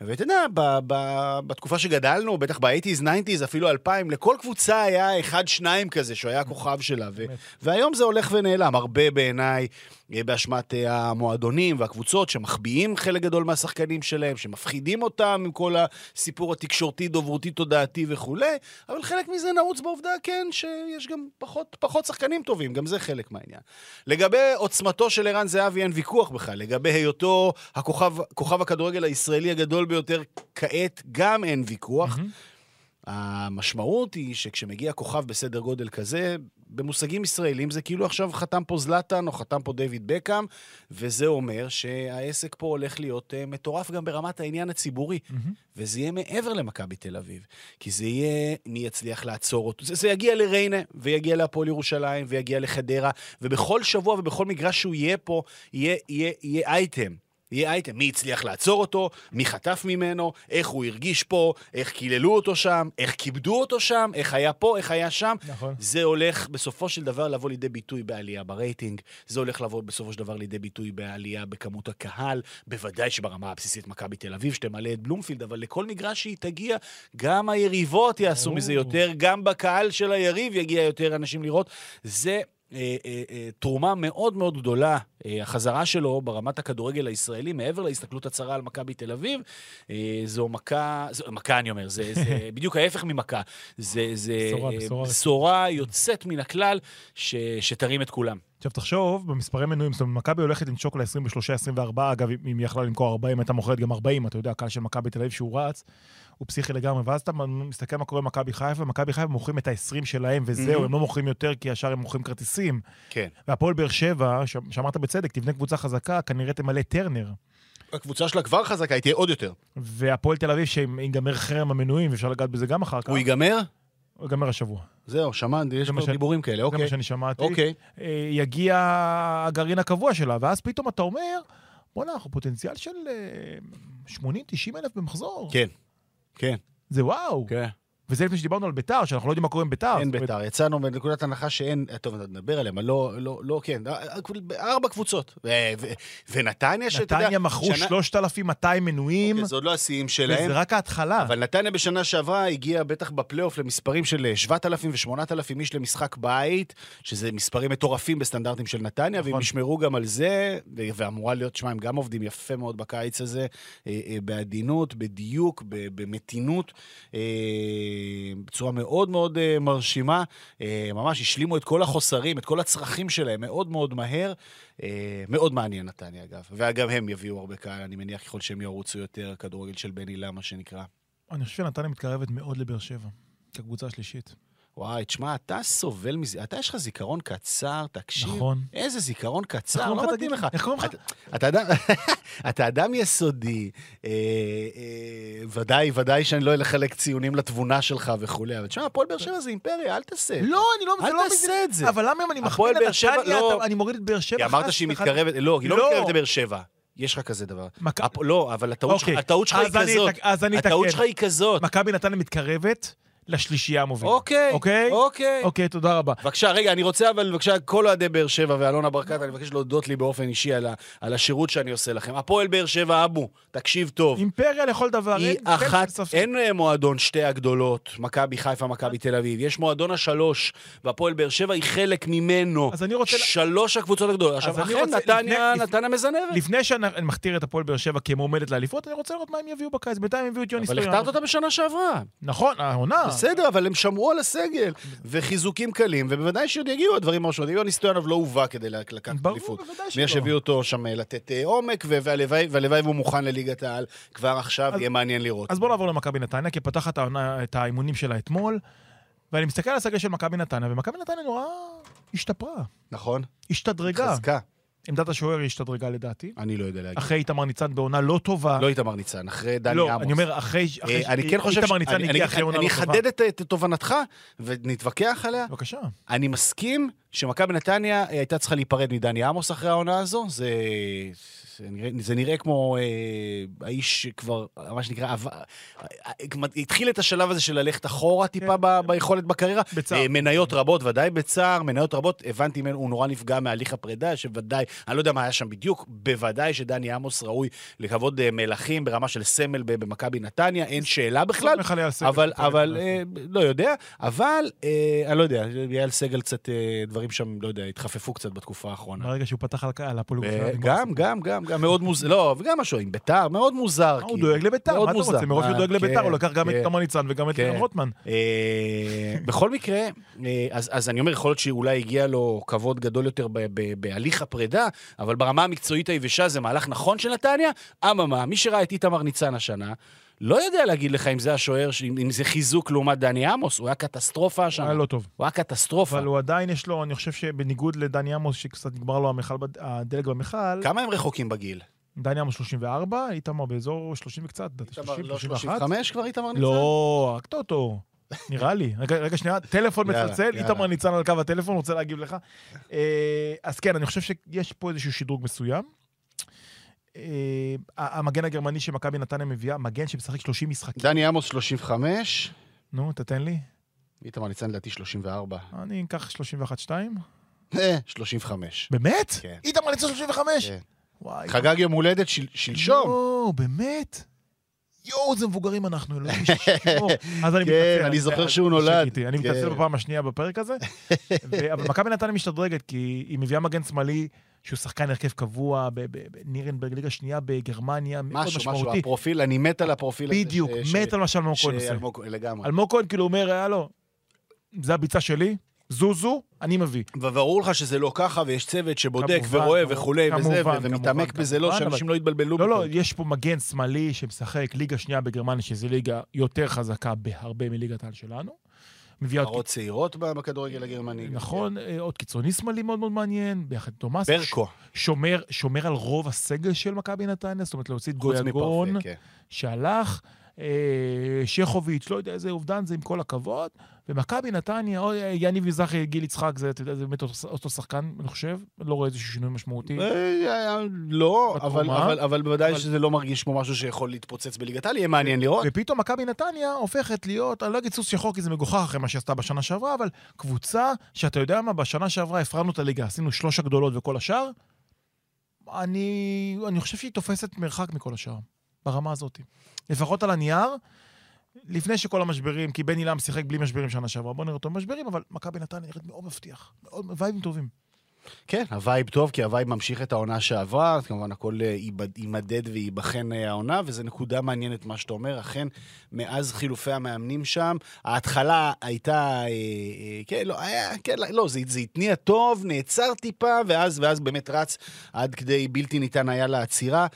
ואתה יודע, ב- ב- בתקופה שגדלנו, בטח ב-80's, 90's, אפילו 2000, לכל קבוצה היה אחד, שניים כזה, שהוא היה הכוכב שלה. ו... והיום זה הולך ונעלם, הרבה בעיניי, באשמת אה, המועדונים והקבוצות שמחביאים חלק גדול מהשחקנים שלהם, שמפחידים אותם עם כל הסיפור התקשורתי, דוברותי, תודעתי וכולי, אבל חלק מזה נעוץ בעובדה, כן, שיש גם פחות, פחות שחקנים טובים, גם זה חלק מהעניין. לגבי עוצמתו של ערן זהבי אין ויכוח בכלל, לגבי היותו הכוכב, כוכב הכדורגל הישראלי הגדול ביותר כעת, גם אין ויכוח. המשמעות היא שכשמגיע כוכב בסדר גודל כזה, במושגים ישראלים זה כאילו עכשיו חתם פה זלאטן או חתם פה דיוויד בקאם, וזה אומר שהעסק פה הולך להיות uh, מטורף גם ברמת העניין הציבורי, וזה יהיה מעבר למכבי תל אביב, כי זה יהיה מי יצליח לעצור אותו. זה, זה יגיע לריינה, ויגיע להפועל ירושלים, ויגיע לחדרה, ובכל שבוע ובכל מגרש שהוא יהיה פה, יהיה, יהיה, יהיה אייטם. יהיה אייטם, מי הצליח לעצור אותו, מי חטף ממנו, איך הוא הרגיש פה, איך קיללו אותו שם, איך כיבדו אותו שם, איך היה פה, איך היה שם. נכון. זה הולך בסופו של דבר לבוא לידי ביטוי בעלייה ברייטינג, זה הולך לבוא בסופו של דבר לידי ביטוי בעלייה בכמות הקהל, בוודאי שברמה הבסיסית מכבי תל אביב, שתמלא את בלומפילד, אבל לכל מגרש שהיא תגיע, גם היריבות יעשו מזה יותר, גם בקהל של היריב יגיע יותר אנשים לראות. זה... אה, אה, אה, תרומה מאוד מאוד גדולה, אה, החזרה שלו ברמת הכדורגל הישראלי, מעבר להסתכלות הצרה על מכבי תל אביב, אה, זו מכה, זו, מכה אני אומר, זה, זה *laughs* בדיוק ההפך ממכה. זה, זה בשורה, בשורה. בשורה יוצאת מן הכלל, ש, שתרים את כולם. עכשיו תחשוב, במספרי מנויים, זאת אומרת, מכבי הולכת לנשוק ל-23-24, אגב, אם היא יכלה למכור 40, הייתה מוכרת גם 40, אתה יודע, הקהל של מכבי תל אביב שהוא רץ, הוא פסיכי לגמרי, ואז אתה מסתכל מה קורה במכבי חיפה, מכבי חיפה מוכרים את ה-20 שלהם, וזהו, Mhm. הם לא מוכרים יותר, כי ישר הם מוכרים כרטיסים. כן. והפועל באר שבע, ש- שאמרת בצדק, תבנה קבוצה חזקה, כנראה תמלא טרנר. הקבוצה שלה כבר חזקה, היא תהיה עוד יותר. והפועל תל אביב, שאם ייגמר חרם המנויים, ואפשר לגעת בזה גם אחר כך, הוא ייגמר? הוא ייגמר השבוע. זהו, שמעתי, יש ש- דיבורים כאלה, זה מה אוקיי. שאני שמעתי. אוקיי. אה, יגיע הגרעין הקבוע שלה, ואז פתאום אתה אומר, בוא'נה, אנחנו פוטנציאל של אה, 80-90 אלף במחזור. כן, כן, זה וואו. כן. וזה לפני שדיברנו על ביתר, שאנחנו לא יודעים מה קורה עם ביתר. אין בית"ר. יצאנו מנקודת הנחה שאין, טוב, נדבר עליהם, לא, לא, לא, כן, ארבע קבוצות. ו- ו- ונתניה, שאתה יודע... נתניה מכרו שנה- 3,200 מנויים, אוקיי, זה עוד לא השיאים שלהם. וזה רק ההתחלה. אבל נתניה בשנה שעברה הגיעה בטח בפלייאוף למספרים של אה, 7,000 ו-8,000 איש למשחק בית, שזה מספרים מטורפים בסטנדרטים של נתניה, נכון. והם ישמרו גם על זה, ואמורה להיות, שמע, הם גם עובדים יפה מאוד בקיץ הזה, אה, אה, בעדינות, בדיוק, במתינות, אה, בצורה מאוד מאוד אה, מרשימה. אה, ממש השלימו את כל החוסרים, את כל הצרכים שלהם מאוד מאוד מהר. אה, מאוד מעניין נתניה, אגב. ואגב, הם יביאו הרבה קהל, אני מניח, ככל שהם ירוצו יותר, כדורגל של בן הילה, מה שנקרא. אני חושב שנתניה מתקרבת מאוד לבאר שבע, כקבוצה השלישית. וואי, תשמע, אתה סובל מזה, אתה יש לך זיכרון קצר, תקשיב. נכון. איזה זיכרון קצר, לא מתאים? לך. איך קוראים לך? *laughs* אתה- אדם- יסודי, אה, אה, ודאי, ודאי שאני לא אלחלק ציונים לתבונה שלך וכולי, אבל תשמע, הפועל באר שבע זה אימפריה, אל תעשה. לא, אני לא... אל זה לא תעשה מבין- את זה. אבל למה אם אני מחמיא לנתניה, לא. אני מוריד את באר שבע? כי אמרת שהיא. מתקרבת, לא, היא לא לא. מתקרבת לבאר שבע. יש לך כזה דבר. הפ- לא, אבל הטעות שלך- אוקיי. הטעות שלך היא כזאת. אז אני הטעות אתקן. שלך היא כזאת. מכבי נתניה מתקרבת לשלישייה המובילה. אוקיי, אוקיי? אוקיי. אוקיי, תודה רבה. בבקשה, רגע, אני רוצה, אבל בבקשה, כל אוהדי באר שבע ואלונה ברקת, אני מבקש להודות לי באופן אישי על, ה, על השירות שאני עושה לכם. הפועל באר שבע, אבו, תקשיב טוב. אימפריה לכל דבר. היא אין- אחת. אין אה, מועדון שתי הגדולות, מכבי חיפה, מכבי תל אביב. יש מועדון השלוש, והפועל באר שבע היא חלק ממנו. אז אני רוצה- שלוש הקבוצות הגדולות. עכשיו, אכן, רוצה- נתניה, לפני- נתניה מזנבת. לפני שאני מכתיר את הפועל באר שבע כמועמדת לאליפות, אני רוצה לראות מה הם יביאו בקיץ. בינתיים הביאו את יוני אבל סטויאנוב. הכתרת אותה בשנה שעברה. נכון, העונה. בסדר, אבל הם שמרו על הסגל, וחיזוקים קלים, ובוודאי שעוד יגיעו הדברים המשמעותיים. יוני סטויאנוב לא הובא כדי לקחת ברור, אליפות. בוודאי מי שלא. שהביא אותו שם אה, לתת אה, עומק, והלוואי והוא מוכן לליגת העל כבר עכשיו, יהיה מעניין לראות. אז בואו נעבור למכבי נתניה, כי פתחת את האימונים שלה אתמול, ואני מסתכל על הסגל של מכבי נתניה, ומכבי נתניה נורא השתפרה, נכון? השתדרגה. חזקה. עמדת השוער השתדרגה לדעתי. אני לא יודע להגיד. אחרי איתמר ניצן בעונה לא טובה. לא איתמר ניצן, אחרי דני לא, עמוס. אני אומר, אחרי... אחרי אה, אני כן חושב... איתמר ניצן אני- הגיע אני- אחרי עונה אני לא טובה. אחדד את את תובנתך ונתווכח עליה. בבקשה. אני מסכים שמכבי נתניה אה, הייתה צריכה להיפרד מדני עמוס אחרי העונה הזו. זה, זה, נראה, זה נראה כמו אה, האיש שכבר, מה שנקרא, עבר, אה, התחיל את השלב הזה של ללכת אחורה טיפה כן. ב, ביכולת בקריירה. בצער. אה, מניות רבות, ודאי בצער, מניות רבות. הבנתי ממנו, הוא נורא נפגע מהליך הפרידה, שוודאי, אני לא יודע מה היה שם בדיוק, בוודאי שדני עמוס ראוי לכבוד אה, מלכים ברמה של סמל במכבי נתניה, אין שאלה בכלל. אבל, אבל יודע. אה, לא יודע, אבל אה, אני לא יודע, יעל סגל קצת, אה, דברים שם, לא יודע, התחפפו קצת בתקופה האחרונה. ברגע שהוא פתח על- ו- ירושלים. גם, גם, גם, גם מאוד מוזר, לא, וגם משהו עם ביתר, מאוד מוזר. אה, הוא. דואג לביתר, מה אתה. רוצה? מרוב שהוא אה, דואג לביתר, כן, הוא לקח גם את כן. תמר ניצן וגם את כן. לירן רוטמן. אה, בכל מקרה, אה, אז, אני אומר, יכול להיות שאולי הגיע לו כבוד גדול יותר בהליך הפרידה, אבל ברמה המקצועית היבשה זה מהלך נכון של נתניה. אממה, מי שראה את איתמר ניצן השנה, לא יודע להגיד לך אם זה השוער, ש- אם זה חיזוק לעומת דני עמוס, הוא היה קטסטרופה השנה. היה לא טוב. הוא היה קטסטרופה. אבל הוא עדיין יש לו, אני חושב שבניגוד לדני עמוס, שקצת נגמר לו המכל בד- הדלק במכל, כמה הם רחוקים בגיל? דני עמוס 34, איתמר באזור 30 וקצת, לדעתי, 30, לא 31. 35 כבר איתמר ניצן? לא, רק טוטו. נראה לי. רגע, רגע, שנייה, טלפון מצלצל. איתמר ניצן על קו הטלפון, רוצה להגיב לך. אה, אז כן, אני חושב שיש פה איזשהו שדרוג מסוים. אה, המגן הגרמני שמכבי נתניה מביאה, מגן שמשחק 30 משחקים. דני עמוס 35, נו, תתן לי. איתמר ניצן לדעתי 34. אני אקח 31-2. אה, 35. באמת? כן. איתמר ניצן 35? כן. וואי. חגג יום הולדת של- שלשום. יואו, באמת? יואו, איזה מבוגרים אנחנו, אלוהים *laughs* ישמור. אז אני כן, מתנצל. אני זוכר שהוא נולד. אני כן. מתנצל בפעם השנייה בפרק הזה. *laughs* אבל מכבי נתניה משתדרגת, כי היא מביאה מגן שמאלי, שהוא שחקן הרכב קבוע בנירנברג, ליגה שנייה בגרמניה, מאוד משהו, משהו, משמעותי. הפרופיל, אני מת על הפרופיל הזה. בדיוק, ש- מת ש- על מה שאלמוג כהן עושה. לגמרי. אלמוג כהן כאילו אומר, הלו, זה הביצה שלי, זוזו, אני מביא. וברור לך שזה לא ככה, ויש צוות שבודק כמובן, ורואה כמובן, וכולי וזה, כמובן, ומתעמק כמובן, בזה, לא, כמובן, שאנשים לא יתבלבלו. לא, לא, פתאום. יש פה מגן שמאלי שמשחק ליגה שנייה בגרמניה, שזו ליגה יותר חזקה בהרבה מליגת העל שלנו. מביא עוד נערות צעירות בכדורגל הגרמני. נכון, אה, עוד קיצוני שמאלי מאוד מאוד מעניין, ביחד עם תומאס. ברקו. שומר, שומר על רוב הסגל של מכבי נתניה, זאת אומרת להוציא את גויגון, מפרפה, כן. שהלך, שכוביץ', לא יודע איזה אובדן זה עם כל הכבוד, ומכבי נתניה, או, אה, יניב מזרחי, גיל יצחק, זה, אתה יודע, זה באמת אותו, שחקן, אני חושב, לא רואה איזשהו שינוי משמעותי. אה, לא, אבל-. אבל- אבל בוודאי אבל- שזה לא מרגיש כמו משהו שיכול להתפוצץ בליגת העל, יהיה מעניין לראות. ופתאום מכבי נתניה הופכת להיות, אני לא אגיד סוס שחור כי זה מגוחך אחרי מה שעשתה בשנה שעברה, אבל קבוצה שאתה יודע מה, בשנה שעברה הפרענו את הליגה, עשינו שלוש הגדולות וכל השאר, אני, אני חושב שהיא תופסת מרחק מכל השאר, ברמה הזאת. לפחות על הנייר, לפני שכל המשברים, כי בניאל שיחק בלי משברים שנה שעברה, בוא נראה אותו משברים, אבל מכבי נתניה נראית מאוד מבטיח, מאוד וייבים טובים. כן, הווייב טוב, כי הווייב ממשיך את העונה שעברה, אז כמובן הכל אה, יימדד וייבחן אה, העונה, וזו נקודה מעניינת מה שאתה אומר. אכן, מאז חילופי המאמנים שם, ההתחלה הייתה, אה, אה, כן, לא, היה, כן, לא, זה, זה התניע טוב, נעצר טיפה, ואז, ואז באמת רץ עד כדי בלתי ניתן היה לעצירה.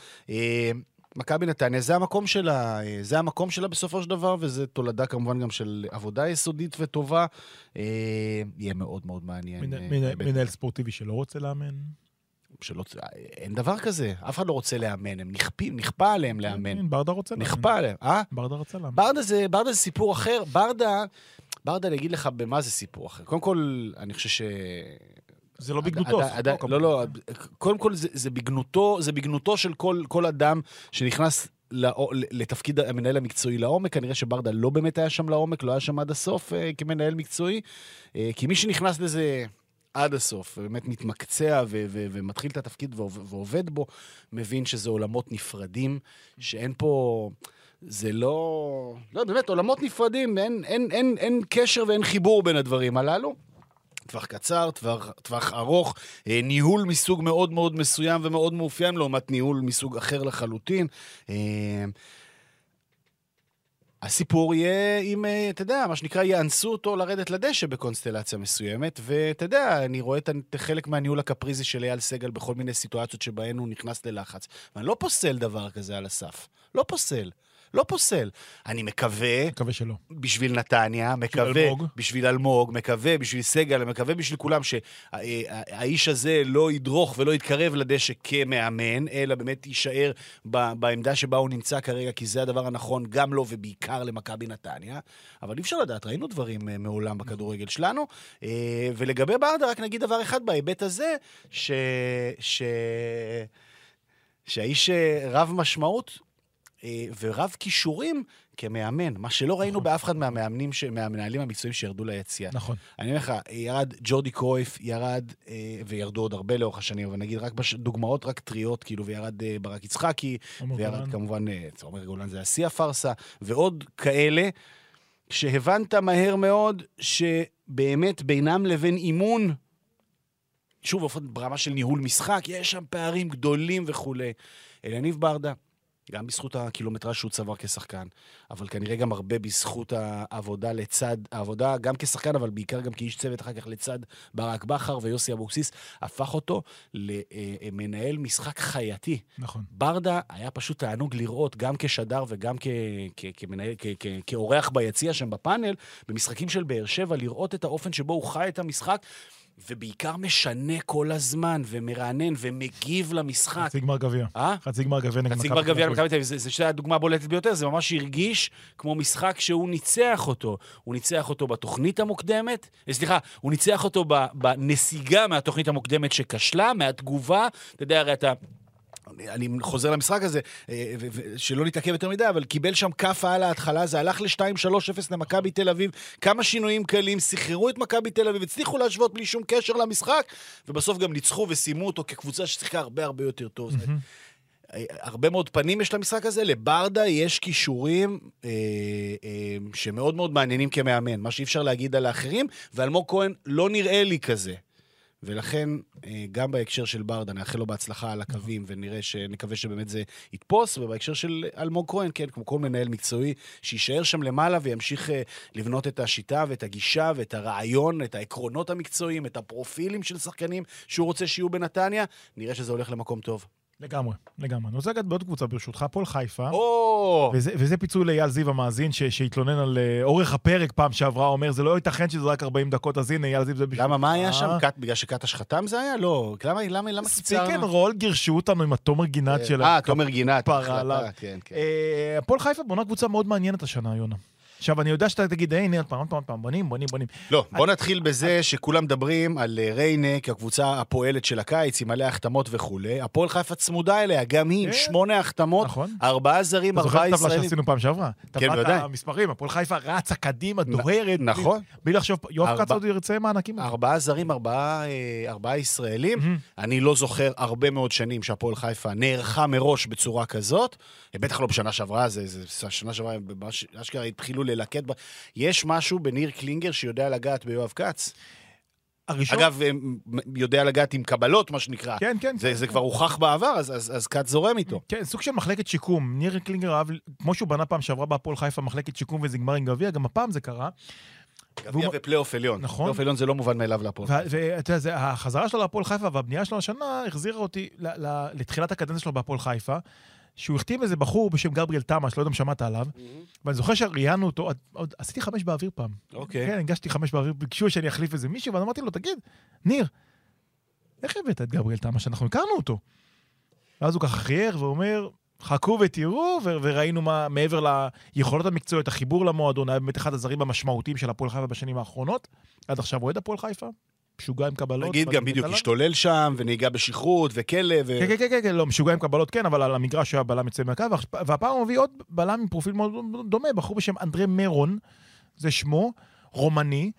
מכבי נתניה, זה המקום שלה, זה המקום שלה בסופו של דבר, וזה תולדה כמובן גם של עבודה יסודית וטובה. אה, יהיה מאוד מאוד מעניין. מנ- אה, מנהל ספורטיבי שלא רוצה לאמן. שלא, אין דבר כזה, אף אחד לא רוצה לאמן, הם נכפים, נכפה עליהם לאמן. כן, ברדה רוצה לאמן. נכפה עליהם, אה? ברדה רצה לאמן. ברדה זה, ברדה זה סיפור אחר. ברדה, ברדה, אני אגיד לך במה זה סיפור אחר. קודם כל, אני חושב ש... זה לא בגנותו. לא, לא, קודם כל זה, בגנותו, זה בגנותו של כל, אדם שנכנס לתפקיד המנהל המקצועי לעומק. כנראה שברדה לא באמת היה שם לעומק, לא היה שם עד הסוף אה, כמנהל מקצועי. אה, כי מי שנכנס לזה עד הסוף, באמת מתמקצע ו- ו- ומתחיל את התפקיד ועוב- ועובד בו, מבין שזה עולמות נפרדים, שאין פה... זה לא... לא, באמת, עולמות נפרדים, אין, אין, אין, אין קשר ואין חיבור בין הדברים הללו. טווח קצר, טווח, טווח ארוך, אה, ניהול מסוג מאוד מאוד מסוים ומאוד מאופיין, לעומת ניהול מסוג אחר לחלוטין. אה, הסיפור יהיה אם, אה, אתה יודע, מה שנקרא, יאנסו אותו לרדת לדשא בקונסטלציה מסוימת, ואתה יודע, אני רואה את חלק מהניהול הקפריזי של אייל סגל בכל מיני סיטואציות שבהן הוא נכנס ללחץ. ואני לא פוסל דבר כזה על הסף. לא פוסל. לא פוסל. אני מקווה מקווה שלא. בשביל נתניה, מקווה אלמוג. בשביל אלמוג, מקווה בשביל סגל, מקווה בשביל כולם שהאיש הזה לא ידרוך ולא יתקרב לדשא כמאמן, אלא באמת יישאר ב- בעמדה שבה הוא נמצא כרגע, כי זה הדבר הנכון גם לו ובעיקר למכבי נתניה. אבל אי אפשר לדעת, ראינו דברים אה, מעולם בכדורגל שלנו. אה, ולגבי ברדה, רק נגיד דבר אחד בהיבט הזה, ש... ש... שהאיש אה, רב משמעות אה, ורב כישורים כמאמן, מה שלא ראינו נכון. באף אחד מהמאמנים, ש... מהמנהלים המקצועיים שירדו ליציאה. נכון. אני אומר לך, ירד ג'ורדי קרויף, ירד, אה, וירדו עוד הרבה לאורך השנים, אבל נגיד רק בש... דוגמאות רק טריות, כאילו, וירד אה, ברק יצחקי, וירד גולן. כמובן, אה, עומר גולן זה השיא הפארסה, ועוד כאלה, שהבנת מהר מאוד שבאמת בינם לבין אימון, שוב, ברמה של ניהול משחק, יש שם פערים גדולים וכולי. אליניב ברדה, גם בזכות הקילומטרז' שהוא צבר כשחקן, אבל כנראה גם הרבה בזכות העבודה לצד, העבודה גם כשחקן, אבל בעיקר גם כאיש צוות אחר כך לצד ברק בכר ויוסי אבוקסיס, הפך אותו למנהל משחק חייתי. נכון. ברדה היה פשוט תענוג לראות, גם כשדר וגם כאורח ביציע שם בפאנל, במשחקים של באר שבע, לראות את האופן שבו הוא חי את המשחק, ובעיקר משנה כל הזמן, ומרענן, ומגיב למשחק. חצי גמר גביע. אה? חצי גמר גביע נגד חצי מכבי גמר גביע תל אביב. למכבי תל אביב, שתי הדוגמה הבולטת ביותר, זה ממש הרגיש כמו משחק שהוא ניצח אותו. הוא ניצח אותו בתוכנית המוקדמת, אה, סליחה, הוא ניצח אותו בנסיגה מהתוכנית המוקדמת שכשלה, מהתגובה, אתה יודע, הרי אתה... אני חוזר למשחק הזה, אה, שלא נתעכב יותר מדי, אבל קיבל שם כאפה על ההתחלה, זה הלך ל-2-3-0 למכבי תל אביב, כמה שינויים קלים, סחררו את מכבי תל אביב, הצליחו להשוות בלי שום קשר למשחק, ובסוף גם ניצחו וסיימו אותו כקבוצה ששיחקה הרבה הרבה יותר טוב. זאת אומרת, הרבה מאוד פנים יש למשחק הזה, לברדה יש כישורים אה, אה, שמאוד מאוד מעניינים כמאמן, מה שאי אפשר להגיד על האחרים, ואלמוג כהן לא נראה לי כזה. ולכן, אה, גם בהקשר של ברדה, נאחל לו בהצלחה על הקווים, ונראה ש... נקווה שבאמת זה יתפוס, ובהקשר של אלמוג כהן, כן, כמו כל מנהל מקצועי, שיישאר שם למעלה וימשיך אה, לבנות את השיטה ואת הגישה ואת הרעיון, את העקרונות המקצועיים, את הפרופילים של שחקנים שהוא רוצה שיהיו בנתניה, נראה שזה הולך למקום טוב. לגמרי, לגמרי. אני רוצה לגעת בעוד קבוצה ברשותך, הפועל חיפה. או! וזה, וזה פיצוי לאייל זיו המאזין, ש, שהתלונן על אה, אורך הפרק פעם שעברה, אומר, זה לא ייתכן שזה רק 40 דקות, אז הנה, אייל זיו זה בשביל... למה, מה היה שם? אה, קט- בגלל שקטש חתם זה היה? לא. למה, למה, למה Speak and קיצרנו? רול גירשו אותנו עם התומר גינת של... אה, תומר גינת. החלטה. כן, כן. אה, הפועל חיפה בונה קבוצה מאוד מעניינת השנה, יונה. עכשיו, אני יודע שאתה תגיד, הנה, עוד פעם, עוד פעם, עוד פעם, בונים, בונים, בונים. לא, בוא נתחיל בזה שכולם מדברים על אה, ריינה כקבוצה הפועלת של הקיץ, עם מלא החתמות וכולי. הפועל חיפה צמודה אליה, גם היא, עם כן. שמונה החתמות, נכון. ארבעה זרים, אתה זוכר ארבעה את הטבלה ישראלים. שעשינו פעם שעברה? טבלת בוודאי. המספרים, הפועל חיפה רצה קדימה, דוהרת. נכון. בלי לחשוב, יואב ארבע- כץ עוד ירצה מענקים. ארבעה זרים, ארבעה, אה, ארבעה ישראלים. אני לא זוכר הרבה מאוד שנים שהפועל חיפה נערכה מראש בצורה כזאת. בטח לא בשנה שעברה, זה, זה שנה שעברה, אשכרה התחילו ללקט. ב... יש משהו בניר קלינגר שיודע לגעת ביואב כץ. הראשון... אגב, יודע לגעת עם קבלות, מה שנקרא. כן, כן. זה, כן, זה כן. כבר הוכח בעבר, אז, אז, אז כץ זורם איתו. כן, סוג של מחלקת שיקום. ניר קלינגר אהב, כמו שהוא בנה פעם שעברה בהפועל חיפה מחלקת שיקום וזה נגמר עם גביע, גם הפעם זה קרה. גביע והוא- ופלייאוף עליון. נכון. פלייאוף עליון זה לא מובן מאליו להפועל. וה- ואתה יודע, החזרה שלו להפועל חיפה והבנייה שלו השנה החזירה אותי ל- ל- לתחילת הקדנציה שלו בהפועל חיפה, שהוא החתים איזה בחור בשם גבריאל תמש, לא יודע אם שמעת עליו, ואני זוכר שראיינו אותו, עוד- עשיתי חמש באוויר פעם. אוקיי. כן, הגשתי חמש באוויר, ביקשו שאני אחליף איזה מישהו, ואני אמרתי לו, תגיד, ניר, איך הבאת את גבריאל תמש? אנחנו הכרנו אותו. ואז הוא ככה חייך ואומר, חכו ותראו, ו- וראינו מה, מעבר ליכולות המקצועיות, החיבור למועדון, היה באמת אחד הזרים המשמעותיים של הפועל חיפה בשנים האחרונות. עד עכשיו אוהד הפועל חיפה, משוגע עם קבלות. נגיד גם בדיוק עליו. השתולל שם, ונהיגה בשכרות, וכלא, ו... כן, כן, כן, כן, לא, משוגע עם קבלות כן, אבל על המגרש היה בלם יוצא מהקו, והפ- והפעם הוא מביא עוד בלם עם פרופיל מאוד דומה, בחור בשם אנדרי מרון, זה שמו, רומני,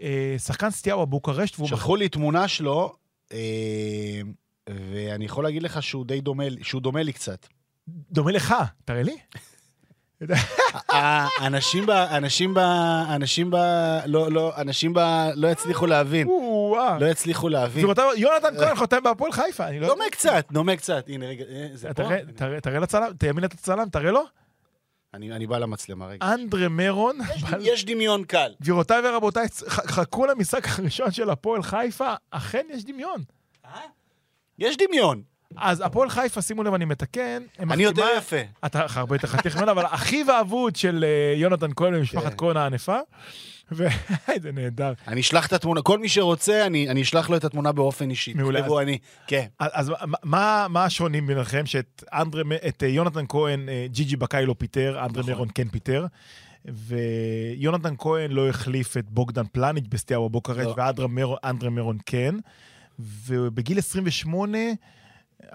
אה, שחקן סטיהו בוקרשט, והוא... שלחו לי תמונה שלו, אה, ואני יכול להגיד לך שהוא די דומה, שהוא דומה לי קצת. דומה לך, תראה לי. האנשים ב... אנשים ב... אנשים ב... לא, לא, אנשים ב... לא יצליחו להבין. לא יצליחו להבין. יונתן כהן חותם בהפועל חיפה, אני לא... דומה קצת, דומה קצת. הנה, רגע, אה, זה פה? תראה- לצלם, תאמין את הצלם, תראה לו. אני אני בא למצלמה, רגע. אנדרה מרון. בעל- יש דמיון קל. גבירותיי ורבותיי, חכו למשחק הראשון של הפועל חיפה, אכן יש דמיון. יש דמיון. אז הפועל חיפה, שימו לב, אני מתקן. אני יותר מחתימה- יפה. אתה הרבה יותר חתיך ממנו, אבל אחיו האבוד של אה, יונתן כהן במשפחת כן. כהן הענפה. וזה *laughs* נהדר. אני אשלח את התמונה, כל מי שרוצה, אני אשלח לו את התמונה באופן אישי. מעולה. תכתבו אני. כן. אז מה- השונים ביניכם? שאת אה, יונתן כהן, אה, ג'יג'י בקאלי לא פיטר, אנדרה נכון. מרון כן פיטר. ויונתן כהן לא החליף את בוגדן פלניץ' בסטיאווה בוקרשט, לא. ואנדרה מרון כן. ובגיל 28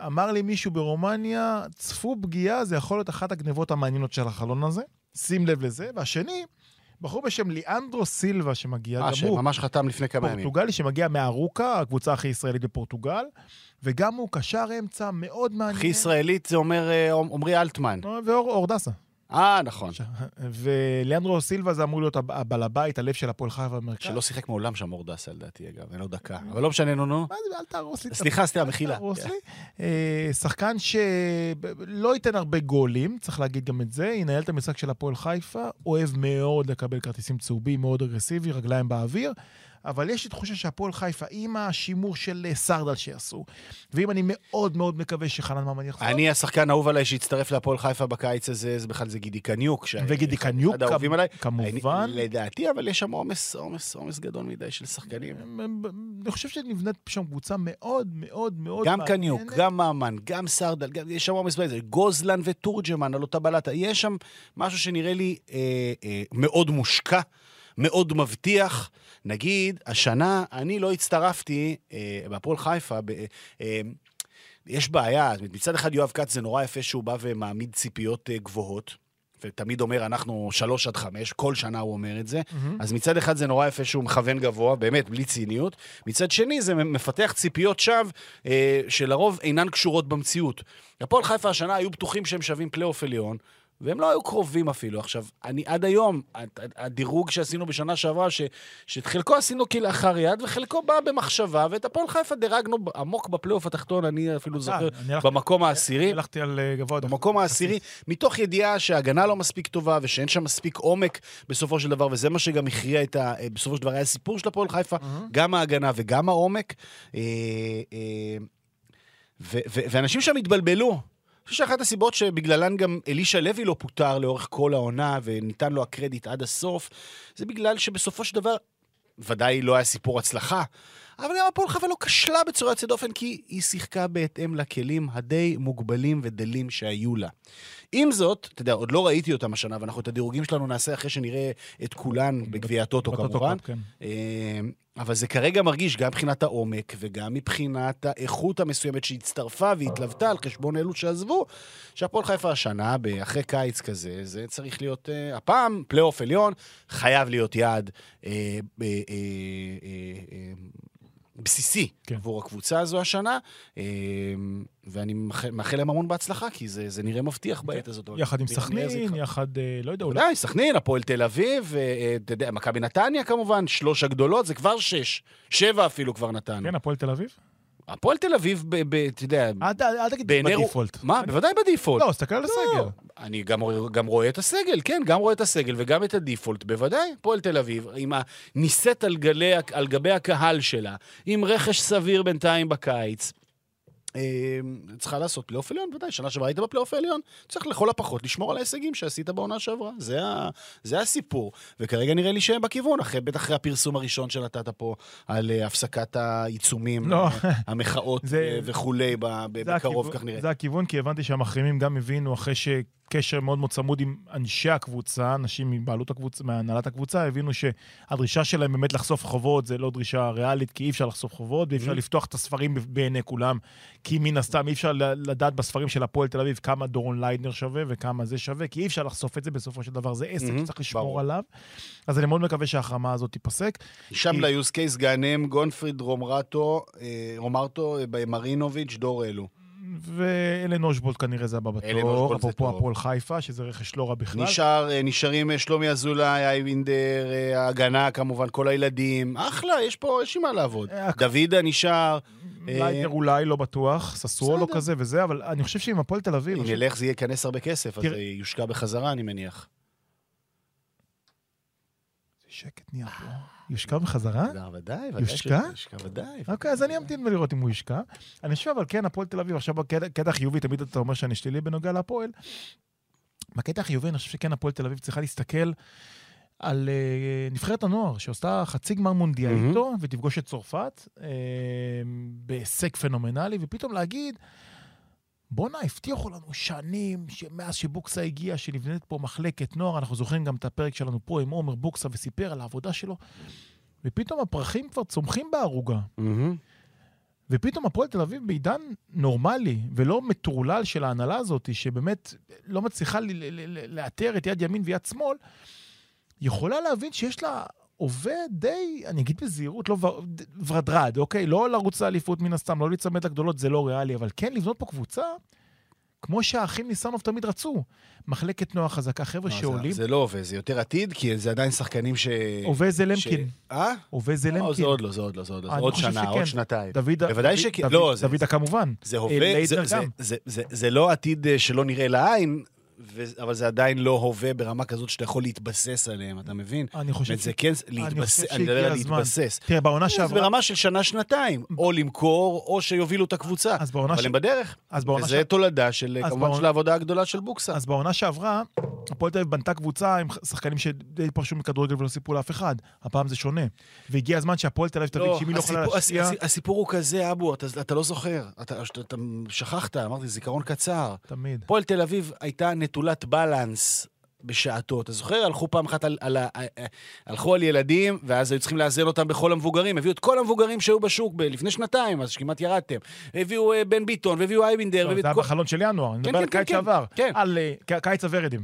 אמר לי מישהו ברומניה, צפו פגיעה, זה יכול להיות אחת הגנבות המעניינות של החלון הזה. שים לב לזה. והשני, בחור בשם ליאנדרו סילבה, שמגיע אה, גם הוא. שממש חתם לפני כמה ימים. פורטוגלי שמגיע מארוקה, הקבוצה הכי ישראלית בפורטוגל, וגם הוא קשר אמצע מאוד מעניין. הכי ישראלית זה אומר אה, עמרי אלטמן. ואור אור דסה. אה, נכון. וליאנדרו סילבה זה אמור להיות הב- הבעל הבית, הלב של הפועל חיפה במרכז. שלא שיחק מעולם שם אורדסה, לדעתי, אגב. אין לו דקה. אבל לא משנה, נו, נו. מה זה, אל תהרוס לי. סליחה, סליחה, מחילה. לי. אה, שחקן שלא ייתן הרבה גולים, צריך להגיד גם את זה, ינהל את המשחק של הפועל חיפה, אוהב מאוד לקבל כרטיסים צהובים, מאוד אגרסיבי, רגליים באוויר. אבל יש לי תחושה שהפועל חיפה, עם השימור של אה, סרדל שיעשו, ואם אני מאוד מאוד מקווה שחנן ממן יחזור, אני, השחקן האהוב עליי שהצטרף להפועל חיפה בקיץ הזה, זה בכלל זה גידי קניוק. וגידי קניוק. כמובן. לדעתי, אבל יש שם עומס, עומס, עומס גדול מדי של שחקנים. אני חושב שנבנית שם קבוצה מאוד מאוד מאוד גם. קניוק, גם ממן, גם סרדל, יש שם עומס באיזה, גוזלן ותורג'מן על אותה בלטה. יש שם משהו שנראה לי אה, אה, מאוד מושקע, מאוד מבטיח. נגיד, השנה אני לא הצטרפתי אה, בהפועל חיפה, ב, אה, יש בעיה, מצד אחד יואב כץ זה נורא יפה שהוא בא ומעמיד ציפיות אה, גבוהות. ותמיד אומר, אנחנו שלוש עד חמש, כל שנה הוא אומר את זה. מהמם. אז מצד אחד זה נורא יפה שהוא מכוון גבוה, באמת, בלי ציניות. מצד שני, זה מפתח ציפיות שווא, אה, שלרוב אינן קשורות במציאות. הפועל חיפה השנה היו בטוחים שהם שווים פלייאוף עליון, והם לא היו קרובים אפילו. עכשיו, אני עד היום, הד- הד- הדירוג שעשינו בשנה שעברה, ש, שאת חלקו עשינו כלאחר יד, וחלקו בא במחשבה, ואת הפועל חיפה דירגנו עמוק בפלייאוף התחתון, אני אפילו זוכר, אה, אני הלכתי- במקום העשירי. הלכתי על אה, גבוה. במקום העשירי, מתוך ידיעה שההגנה לא מספיק טובה ושאין שם מספיק עומק בסופו של דבר, וזה מה שגם הכריע את ה... אה, בסופו של דבר היה הסיפור של הפועל חיפה. גם ההגנה וגם העומק. ואנשים שם התבלבלו. חושב שאחת הסיבות שבגללן גם אלישע לוי לא פוטר לאורך כל העונה וניתן לו הקרדיט עד הסוף, זה בגלל שבסופו של דבר, ודאי לא היה סיפור הצלחה, אבל גם הפועל חיפה לא כשלה בצורה יוצאת דופן, כי היא שיחקה בהתאם לכלים הדי מוגבלים ודלים שהיו לה. עם זאת, אתה יודע, עוד לא ראיתי אותם השנה, ואנחנו את הדירוגים שלנו נעשה אחרי שנראה את כולן בגביע הטוטו כמובן. כן. אה, אבל זה כרגע מרגיש, גם מבחינת העומק וגם מבחינת האיכות המסוימת שהצטרפה והתלוותה על חשבון אלו שעזבו, שהפועל חיפה השנה, אחרי קיץ כזה, זה צריך להיות, אה, הפעם, פלייאוף עליון, חייב להיות יעד אה, ב- אה, אה, אה, בסיסי כן. עבור הקבוצה הזו השנה, אה, ואני מאחל להם המון בהצלחה, כי זה, זה נראה מבטיח בעת הזאת. יחד עם סכנין. יחד, אה, לא יודע, אולי... ודאי, סכנין, הפועל תל אביב, אה, אתה יודע, מכבי נתניה כמובן, שלוש הגדולות, זה כבר שש. שבע אפילו כבר נתנו. כן, הפועל תל אביב? הפועל תל אביב, אתה יודע, אל תגיד. בדיפולט. מה? בוודאי בדיפולט. לא, תסתכל על הסגל. אני גם, גם רואה את הסגל, כן, גם רואה את הסגל וגם את הדיפולט, בוודאי. הפועל תל אביב, עם הנישאת על גבי הקהל שלה, עם רכש סביר בינתיים בקיץ. אה, צריכה לעשות פלייאוף עליון, ודאי, שנה שעברה היית בפלייאוף העליון, צריך לכל הפחות לשמור על ההישגים שעשית בעונה שעברה. זה, ה, זה הסיפור. וכרגע נראה לי שהם בכיוון, אחרי, בטח אחרי הפרסום הראשון שנתת פה על אה, הפסקת העיצומים, לא. *laughs* המחאות זה- אה, וכולי, בקרוב, הכיוון- כך נראה. זה הכיוון, כי הבנתי שהמחרימים גם הבינו, אחרי שקשר מאוד מאוד צמוד עם אנשי הקבוצה, אנשים מבעלות הקבוצה, מהנהלת הקבוצה, הבינו שהדרישה שלהם באמת לחשוף חובות זה לא דרישה ריאלית, כי אי אפשר לחשוף חובות, ואי אפשר Mhm. לפתוח את הספרים בעיני כולם, כי מן הסתם אי אפשר לדעת בספרים של הפועל תל אביב כמה דורון ליידנר שווה וכמה זה שווה, כי אי אפשר לחשוף את זה, בסופו של דבר זה עסק Mhm, שצריך לשמור ברור. עליו. אז אני מאוד מקווה שההחרמה הזאת תיפסק. שם ליוס קייס גאנם, גונפריד רומרטו, אה, רומרטו, אה, מרינוביץ', דור אלו. ואלן אוז'בולט כנראה זה הבא בתור, אפרופו. הפועל חיפה, שזה רכש לא רע בכלל. נשאר, אה, נשארים אה, שלומי אזולאי, אייבינדר, אה, ההגנה כמובן, כל הילדים. אחלה, יש פה, יש עם מה לעבוד. דוידה נשאר. ליידנר אולי, לא בטוח, ססוולו. כזה וזה, אבל אני חושב שעם הפועל תל אביב... אם נלך זה ייכנס הרבה כסף, אז תראה- זה יושקע בחזרה, אני מניח. שקט נהיה פה. יושקע בחזרה? ודאי, ודאי. יושקע? יושקע, ודאי. אוקיי, אז אני אמתין ולראות אם הוא יושקע. אני חושב, אבל כן, הפועל תל אביב, עכשיו בקטע קטע חיובי, תמיד אתה אומר שאני שלילי בנוגע להפועל. בקטע החיובי, אני חושב שכן, הפועל תל אביב צריכה להסתכל על אה, נבחרת הנוער, שעושה חצי גמר מונדיאל. איתו, ותפגוש את צרפת, אה, בהישג פנומנלי, ופתאום להגיד, בואנה, הבטיחו לנו שנים, שמאז שבוקסה הגיע, שנבנית פה מחלקת נוער, אנחנו זוכרים גם את הפרק שלנו פה עם עומר בוקסה, וסיפר על העבודה שלו, ופתאום הפרחים כבר צומחים בערוגה. מהמם. ופתאום הפועל תל אביב בעידן נורמלי ולא מטורלל של ההנהלה הזאת, שבאמת לא מצליחה לאתר את יד ימין ויד שמאל, יכולה להבין שיש לה הווה די, אני אגיד בזהירות, לא ורדרד, אוקיי? לא לרוץ לאליפות מן הסתם, לא להיצמד לגדולות, זה לא ריאלי, אבל כן לבנות פה קבוצה, כמו שהאחים ניסנוב תמיד רצו. מחלקת נוער חזקה, חבר'ה לא, שעולים. זה- זה לא הווה, זה יותר עתיד, כי זה עדיין שחקנים ש... הווה זה ש- למקין. אה? הווה זה לא, למקין. זה עוד לא, זה עוד לא, זה עוד לא. זה עוד שנה, שכן. עוד שנתיים. דוד, בוודאי דוד- שכן. דוד- לא, זה- דוידה כמובן. זה אה, הווה, זה- ליידנר זה- גם. זה- זה- זה לא עתיד אה, שלא נראה לעין, ו- אבל זה עדיין לא הווה ברמה כזאת שאתה יכול להתבסס עליהם, אתה מבין? אני חושב ש... זה כן, להתבסס, אני מדבר על. להתבסס. תראה, בעונה זה שעברה... ברמה של שנה-שנתיים, או למכור, או שיובילו את הקבוצה. אז בעונה אבל ש- הם בדרך. אז בעונה וזה תולדה של, כמובן, בעונה- של העבודה הגדולה של בוקסה. אז בעונה שעברה, הפועל תל אביב בנתה קבוצה עם שחקנים שדי פרשו מכדורגל ולא סיפרו לאף אחד. הפעם זה שונה. והגיע הזמן שהפועל תל אביב תבין שאם היא לא יכולה להשפיע... הסיפור- הסיפור הוא כזה, אבו, אתה, אתה לא זוכר. אתה, אתה, אתה שכחת, אמרתי, זיכרון קצר. תמיד. הפועל תל אביב הייתה נטולת בלנס בשעתו. אתה זוכר? הלכו פעם אחת על, על, ה- הלכו על ילדים, ואז היו צריכים לאזן אותם בכל המבוגרים. הביאו את כל המבוגרים שהיו בשוק ב- לפני שנתיים, אז שכמעט ירדתם. הביאו אה, בן ביטון, והביאו אייבינדר, לא, זה היה כל... בחלון של ינואר, אני כן, מדבר על כן, כן, קיץ. שעבר. כן. על אה, קיץ הוורדים.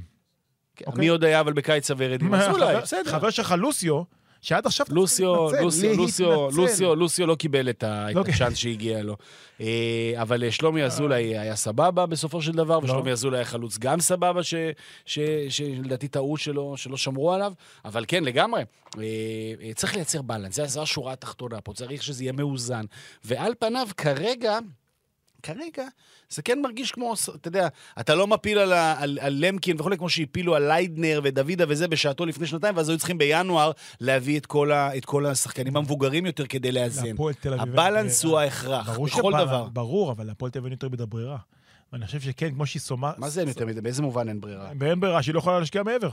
מי עוד היה אבל בקיץ הוורדים? אז *laughs* אולי, בסדר. חבר שלך לוסיו, שעד עכשיו... אתה לוסיו, צריך לוסיו, להתנצל, לוסיו, להתנצל. לוסיו, לוסיו לא קיבל את לא הצ'אנס שהגיע לו. אה, אבל אה, שלומי אזולאי היה סבבה בסופו של דבר, ושלומי אזולאי היה חלוץ גם סבבה, שלדעתי טעות שלא שלא שמרו עליו, אבל כן, לגמרי. אה, אה, צריך לייצר בלנס, זו השורה התחתונה פה, צריך שזה יהיה מאוזן. ועל פניו, כרגע... כרגע זה כן מרגיש כמו, אתה יודע, אתה לא מפיל על, ה- על, על למקין וכולי, כמו שהפילו על ליידנר ודוידה וזה בשעתו לפני שנתיים, ואז היו צריכים בינואר להביא את כל, ה, את כל השחקנים המבוגרים יותר כדי לאזן. אין הבלנס ברירה. הוא ההכרח, בכל דבר. ברור, אבל להפועל תל אביב אין יותר מדי ברירה. ואני חושב שכן, כמו שהיא סומה... מה זה אין יותר מדי? באיזה מובן אין ברירה? ואין ברירה, שהיא לא יכולה להשקיע מעבר.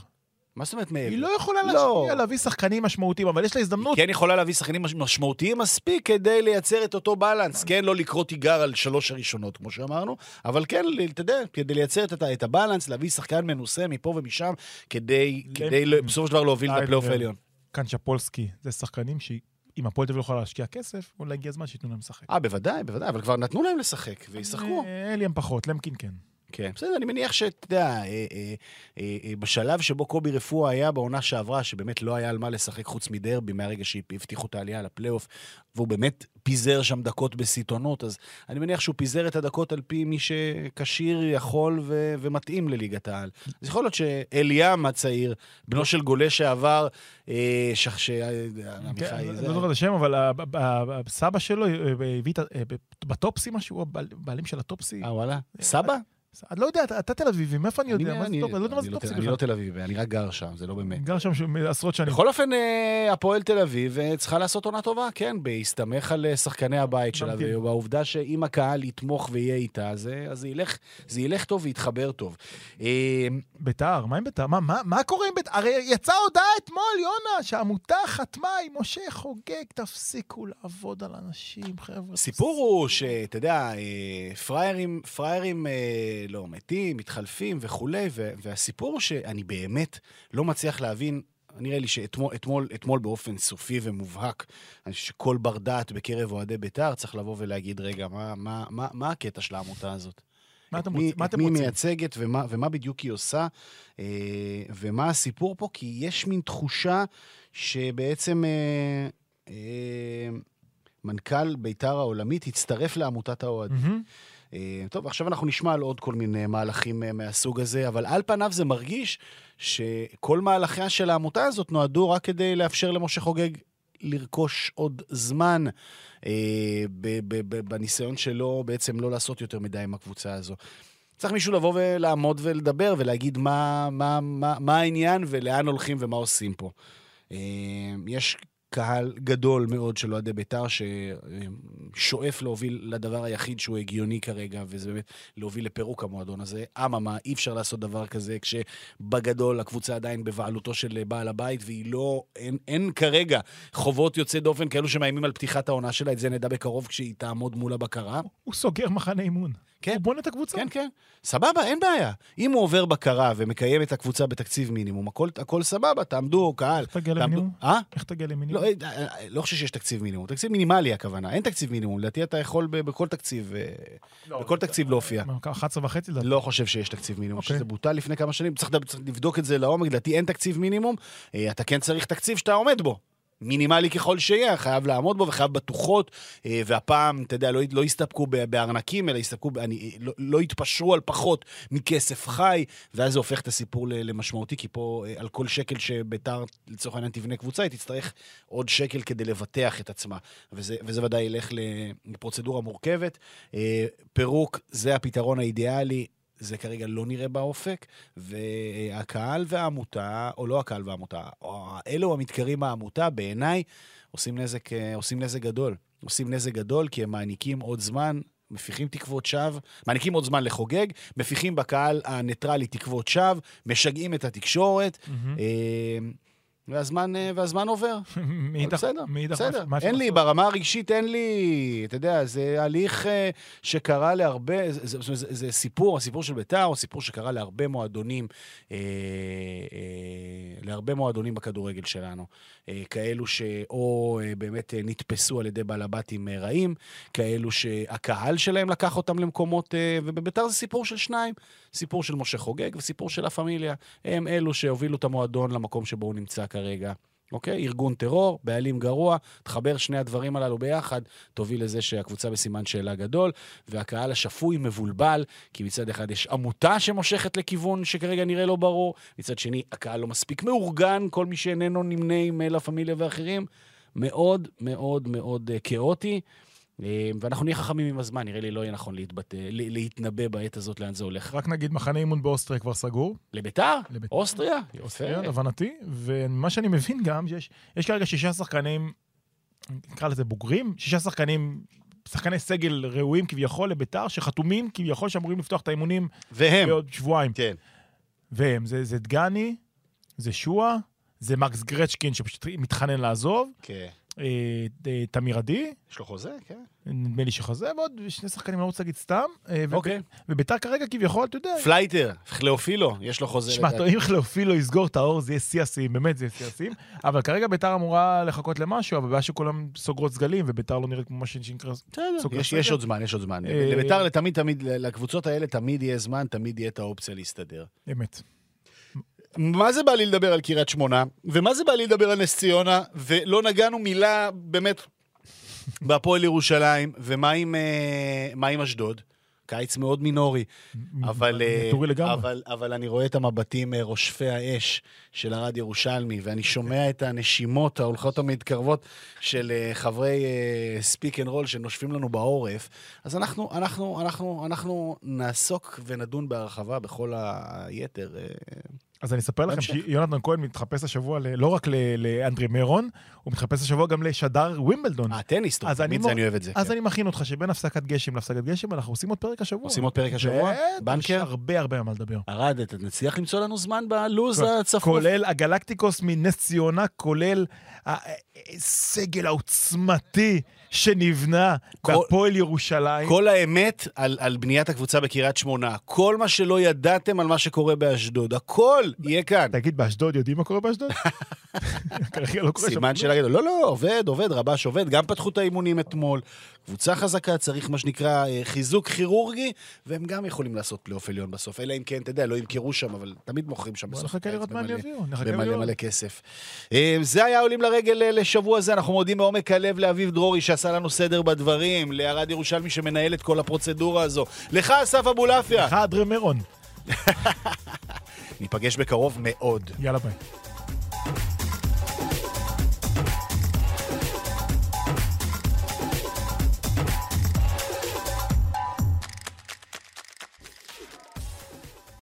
מה זאת אומרת מעבר? היא לא יכולה לא. להשקיע, להביא שחקנים משמעותיים, אבל יש לה הזדמנות. כן יכולה להביא שחקנים מש- משמעותיים מספיק כדי לייצר את אותו בלנס. כן, לא לקרוא תיגר על שלוש הראשונות, כמו שאמרנו, אבל כן, אתה יודע, כדי לייצר את, את הבלנס, להביא שחקן מנוסה מפה ומשם, כדי, כדי בסופו של דבר להוביל ליידנר. העליון. כאן צ'פולסקי, זה שחקנים שאם הפועל תל אביב לא יכולה להשקיע כסף, אולי הגיע הזמן שייתנו להם לשחק. אה, בוודאי, בוודאי, אבל כבר נתנו להם לשחק, וישחקו. אה, אליאם פחות, למקין כן. כן, בסדר, אני מניח שאתה יודע, אה, אה, אה, אה, בשלב שבו קובי רפואה היה בעונה שעברה, שבאמת לא היה על מה לשחק חוץ מדרבי מהרגע שהבטיחו את העלייה לפלייאוף, והוא באמת פיזר שם דקות בסיטונות, אז אני מניח שהוא פיזר את הדקות על פי מי שכשיר, יכול ו- ומתאים לליגת העל. אז יכול להיות שאליאם הצעיר, בנו של גולה שעבר, אה, שח... ש... אה, עמיחי, כן, לא זוכר את השם, אבל הסבא שלו אה, הביא את בטופסי משהו, הוא הבעלים של הטופסי. אה, וואלה. סבא? אני לא יודע, אתה- תל אביבי, מאיפה אני יודע? אני- לא יודע מה זה לא טופסיק תל- אני לא בכלל. תל אביב, אני רק גר שם, זה לא באמת. גר שם עשרות שנים. בכל אופן, אה, הפועל תל אביב אה, צריכה לעשות עונה טובה, כן, בהסתמך על אה, שחקני הבית שלה, נמתין. ובעובדה שאם הקהל יתמוך ויהיה איתה, אז זה ילך- טוב ויתחבר טוב. ביתר, מה עם ביתר? מה- קורה עם ביתר? הרי יצאה הודעה אתמול, יונה, שהעמותה חתמה עם משה חוגג, תפסיקו לעבוד על אנשים, חבר'ה. הסיפור הוא שאתה יודע, אה, לא מתים, מתחלפים וכולי, ו- והסיפור שאני באמת לא מצליח להבין, נראה לי שאתמול אתמול, אתמול באופן סופי ומובהק, אני חושב שכל בר דעת בקרב אוהדי בית"ר צריך לבוא ולהגיד, רגע, מה, מה, מה, מה הקטע של העמותה הזאת? מה אתם רוצים? את מי היא? מייצגת ומה, ומה בדיוק היא עושה, אה, ומה הסיפור פה, כי יש מין תחושה שבעצם אה, אה, מנכ"ל בית"ר העולמית הצטרף לעמותת האוהדים. מהמם. אה, טוב, עכשיו אנחנו נשמע על עוד כל מיני מהלכים אה, מהסוג הזה, אבל על פניו זה מרגיש שכל מהלכיה של העמותה הזאת נועדו רק כדי לאפשר למשה חוגג לרכוש עוד זמן אה, ב- ב- ב- בניסיון שלו בעצם לא לעשות יותר מדי עם הקבוצה הזו. צריך מישהו לבוא ולעמוד ולדבר ולהגיד מה, מה, מה, מה העניין ולאן הולכים ומה עושים פה. אה, יש קהל גדול מאוד של אוהדי בית"ר ששואף להוביל לדבר היחיד שהוא הגיוני כרגע, וזה באמת להוביל לפירוק המועדון הזה. אממה, אי אפשר לעשות דבר כזה כשבגדול הקבוצה עדיין בבעלותו של בעל הבית, והיא לא, אין, אין כרגע חובות יוצאי דופן כאלו שמאיימים על פתיחת העונה שלה, את זה נדע בקרוב כשהיא תעמוד מול הבקרה. הוא סוגר מחנה אימון. כן. הוא בונה את הקבוצה. כן, כן. סבבה, אין בעיה. אם הוא עובר בקרה ומקיים את הקבוצה בתקציב מינימום, הכל, הכל סבבה, תעמדו, קהל. איך תגיע למינימום? אה? איך תגיע לא, למינימום? אה, אה, לא חושב שיש תקציב מינימום. תקציב מינימלי הכוונה. אין תקציב מינימום. לדעתי אתה יכול ב- בכל תקציב, אה, בכל תקציב להופיע. מה, 11 וחצי לדעתי. לא חושב שיש תקציב מינימום, אוקיי. שזה בוטל לפני כמה שנים. צריך צריך לבדוק את זה לעומק, לדעתי אין תקציב מינימום. אה, אתה כן צריך תקציב שאתה עומד בו. מינימלי ככל שיהיה, חייב לעמוד בו וחייב בטוחות, אה, והפעם, אתה יודע, לא, לא יסתפקו ב- בארנקים, אלא יסתפקו, ב- אני, לא, לא יתפשרו על פחות מכסף חי, ואז זה הופך את הסיפור למשמעותי, כי פה אה, על כל שקל שביתר, לצורך העניין, תבנה קבוצה, היא תצטרך עוד שקל כדי לבטח את עצמה, וזה, וזה ודאי ילך לפרוצדורה מורכבת. אה, פירוק זה הפתרון האידיאלי. זה כרגע לא נראה באופק, והקהל והעמותה, או לא הקהל והעמותה, או אלו המתקרים מהעמותה, בעיניי, עושים נזק, אה, עושים נזק גדול. עושים נזק גדול כי הם מעניקים עוד זמן, מפיחים תקוות שווא, מעניקים עוד זמן לחוגג, מפיחים בקהל הניטרלי תקוות שווא, משגעים את התקשורת, מהמם. אה, והזמן, אה, והזמן עובר. *laughs* מאידך- בסדר, מאידך, בסדר. מה אין לי? ברמה הרגשית אין לי, אתה יודע, זה הליך אה, שקרה להרבה, זה, זה, זה, זה סיפור, הסיפור של ביתר הוא סיפור שקרה להרבה מועדונים, אה, אה, להרבה מועדונים בכדורגל שלנו. אה, כאלו שאו אה, באמת אה, נתפסו על ידי בעלבתים אה, רעים, כאלו שהקהל שלהם לקח אותם למקומות, אה, ובביתר זה סיפור של שניים, סיפור של משה חוגג וסיפור של לה פמיליה. הם אלו שהובילו את המועדון למקום שבו הוא נמצא כרגע. אוקיי? ארגון טרור, בעלים גרוע, תחבר שני הדברים הללו ביחד, תוביל לזה שהקבוצה בסימן שאלה גדול, והקהל השפוי מבולבל, כי מצד אחד יש עמותה שמושכת לכיוון שכרגע נראה לא ברור, מצד שני, הקהל לא מספיק מאורגן, כל מי שאיננו נמנה עם לה פמיליה ואחרים, מאוד מאוד מאוד אה, כאוטי. אה, ואנחנו נהיה חכמים עם הזמן, נראה לי לא יהיה נכון להתבטא, להתנבא בעת הזאת לאן זה הולך. רק נגיד, מחנה אימון באוסטריה כבר סגור. לביתר? לביתר. אוסטריה? יפה. אוסטריה, להבנתי, וממה שאני מבין גם, שיש יש כרגע שישה שחקנים, נקרא לזה בוגרים, שישה שחקנים, שחקני סגל ראויים כביכול לביתר, שחתומים כביכול שאמורים לפתוח את האימונים והם. בעוד שבועיים. כן. והם, זה, זה דגני, זה שואה, זה מקס גרצ'קין שפשוט מתחנן לעזוב, כן. אה, אה, תמיר עדי, יש לו חוזה? כן. נדמה לי שחוזה, ועוד שני שחקנים, אני לא רוצה להגיד סתם. אה, אוקיי. וביתר כרגע כביכול, אתה יודע, פלייטר, כלאופילו, יש לו חוזה. שמע. אם חלאופילו יסגור את האור, זה יהיה שיא השיאים, באמת זה יהיה שיא השיאים. *laughs* אבל כרגע ביתר אמורה לחכות למשהו, אבל בעיה שכולם סוגרות סגלים, וביתר לא נראית כמו מה שנקרא... סוגר יש, סגל. יש עוד זמן, יש עוד זמן. לביתר לתמיד, תמיד, לקבוצות האלה תמיד יהיה זמן, תמיד יהיה את האופציה להסתדר. אמת. מה זה בא לי לדבר על קריית שמונה, ומה זה בא לי לדבר על נס ציונה, ולא נגענו מילה באמת בהפועל ירושלים, ומה עם, אה, מה עם אשדוד? קיץ מאוד מינורי. אבל, אה, מינורי לגמרי. אבל, אבל אני רואה את המבטים אה, רושפי האש של ארד ירושלמי, ואני שומע את הנשימות ההולכות המתקרבות של אה, חברי Speak and Roll שנושפים לנו בעורף. אז אנחנו, אנחנו, אנחנו, אנחנו נעסוק ונדון בהרחבה בכל היתר. אה, אז אני אספר לכם. שיונתן כהן מתחפש השבוע לא רק לאנדרי מירון, הוא מתחפש השבוע גם לשדר ווימבלדון. אה, טניס, טוב, תמיד זה אני אוהב את זה. אז כן. אני מכין אותך שבין הפסקת גשם להפסקת גשם, אנחנו עושים עוד פרק השבוע. עושים עוד פרק השבוע? בטח, יש בנקר? הרבה הרבה על מה לדבר. ארד, אתה נצליח למצוא לנו זמן בלוז הצפוף? כולל הגלקטיקוס מנס ציונה, כולל הסגל העוצמתי שנבנה כל- בהפועל ירושלים. כל האמת על, על בניית הקבוצה בקריית שמונה. כל מה שלא ידעתם על מה שקורה באשדוד. הכל יהיה כאן. תגיד, באשדוד יודעים מה קורה באשדוד? *laughs* לא סימן כלום. של הגדול. לא, לא, עובד, עובד, רבש עובד. גם פתחו את האימונים אתמול. קבוצה חזקה, צריך מה שנקרא אה, חיזוק כירורגי, והם גם יכולים לעשות פלייאוף עליון בסוף. אלא אם כן, אתה יודע, לא ימכרו שם, אבל תמיד מוכרים שם בסוף. נחכה הקיץ לראות מה הם במלא- יביאו. נחכה במלא לראות. מלא כסף. אה, זה היה עולים לרגל אה, לשבוע זה. אנחנו מודים מעומק הלב לאביב דרורי שעשה לנו סדר בדברים, לערד ירושלמי שמנהל את כל הפרוצדורה הזו. לך, אסף אבולעפיה. לך אדרי מירון. *laughs* ניפגש בקרוב מאוד. יאללה ביי.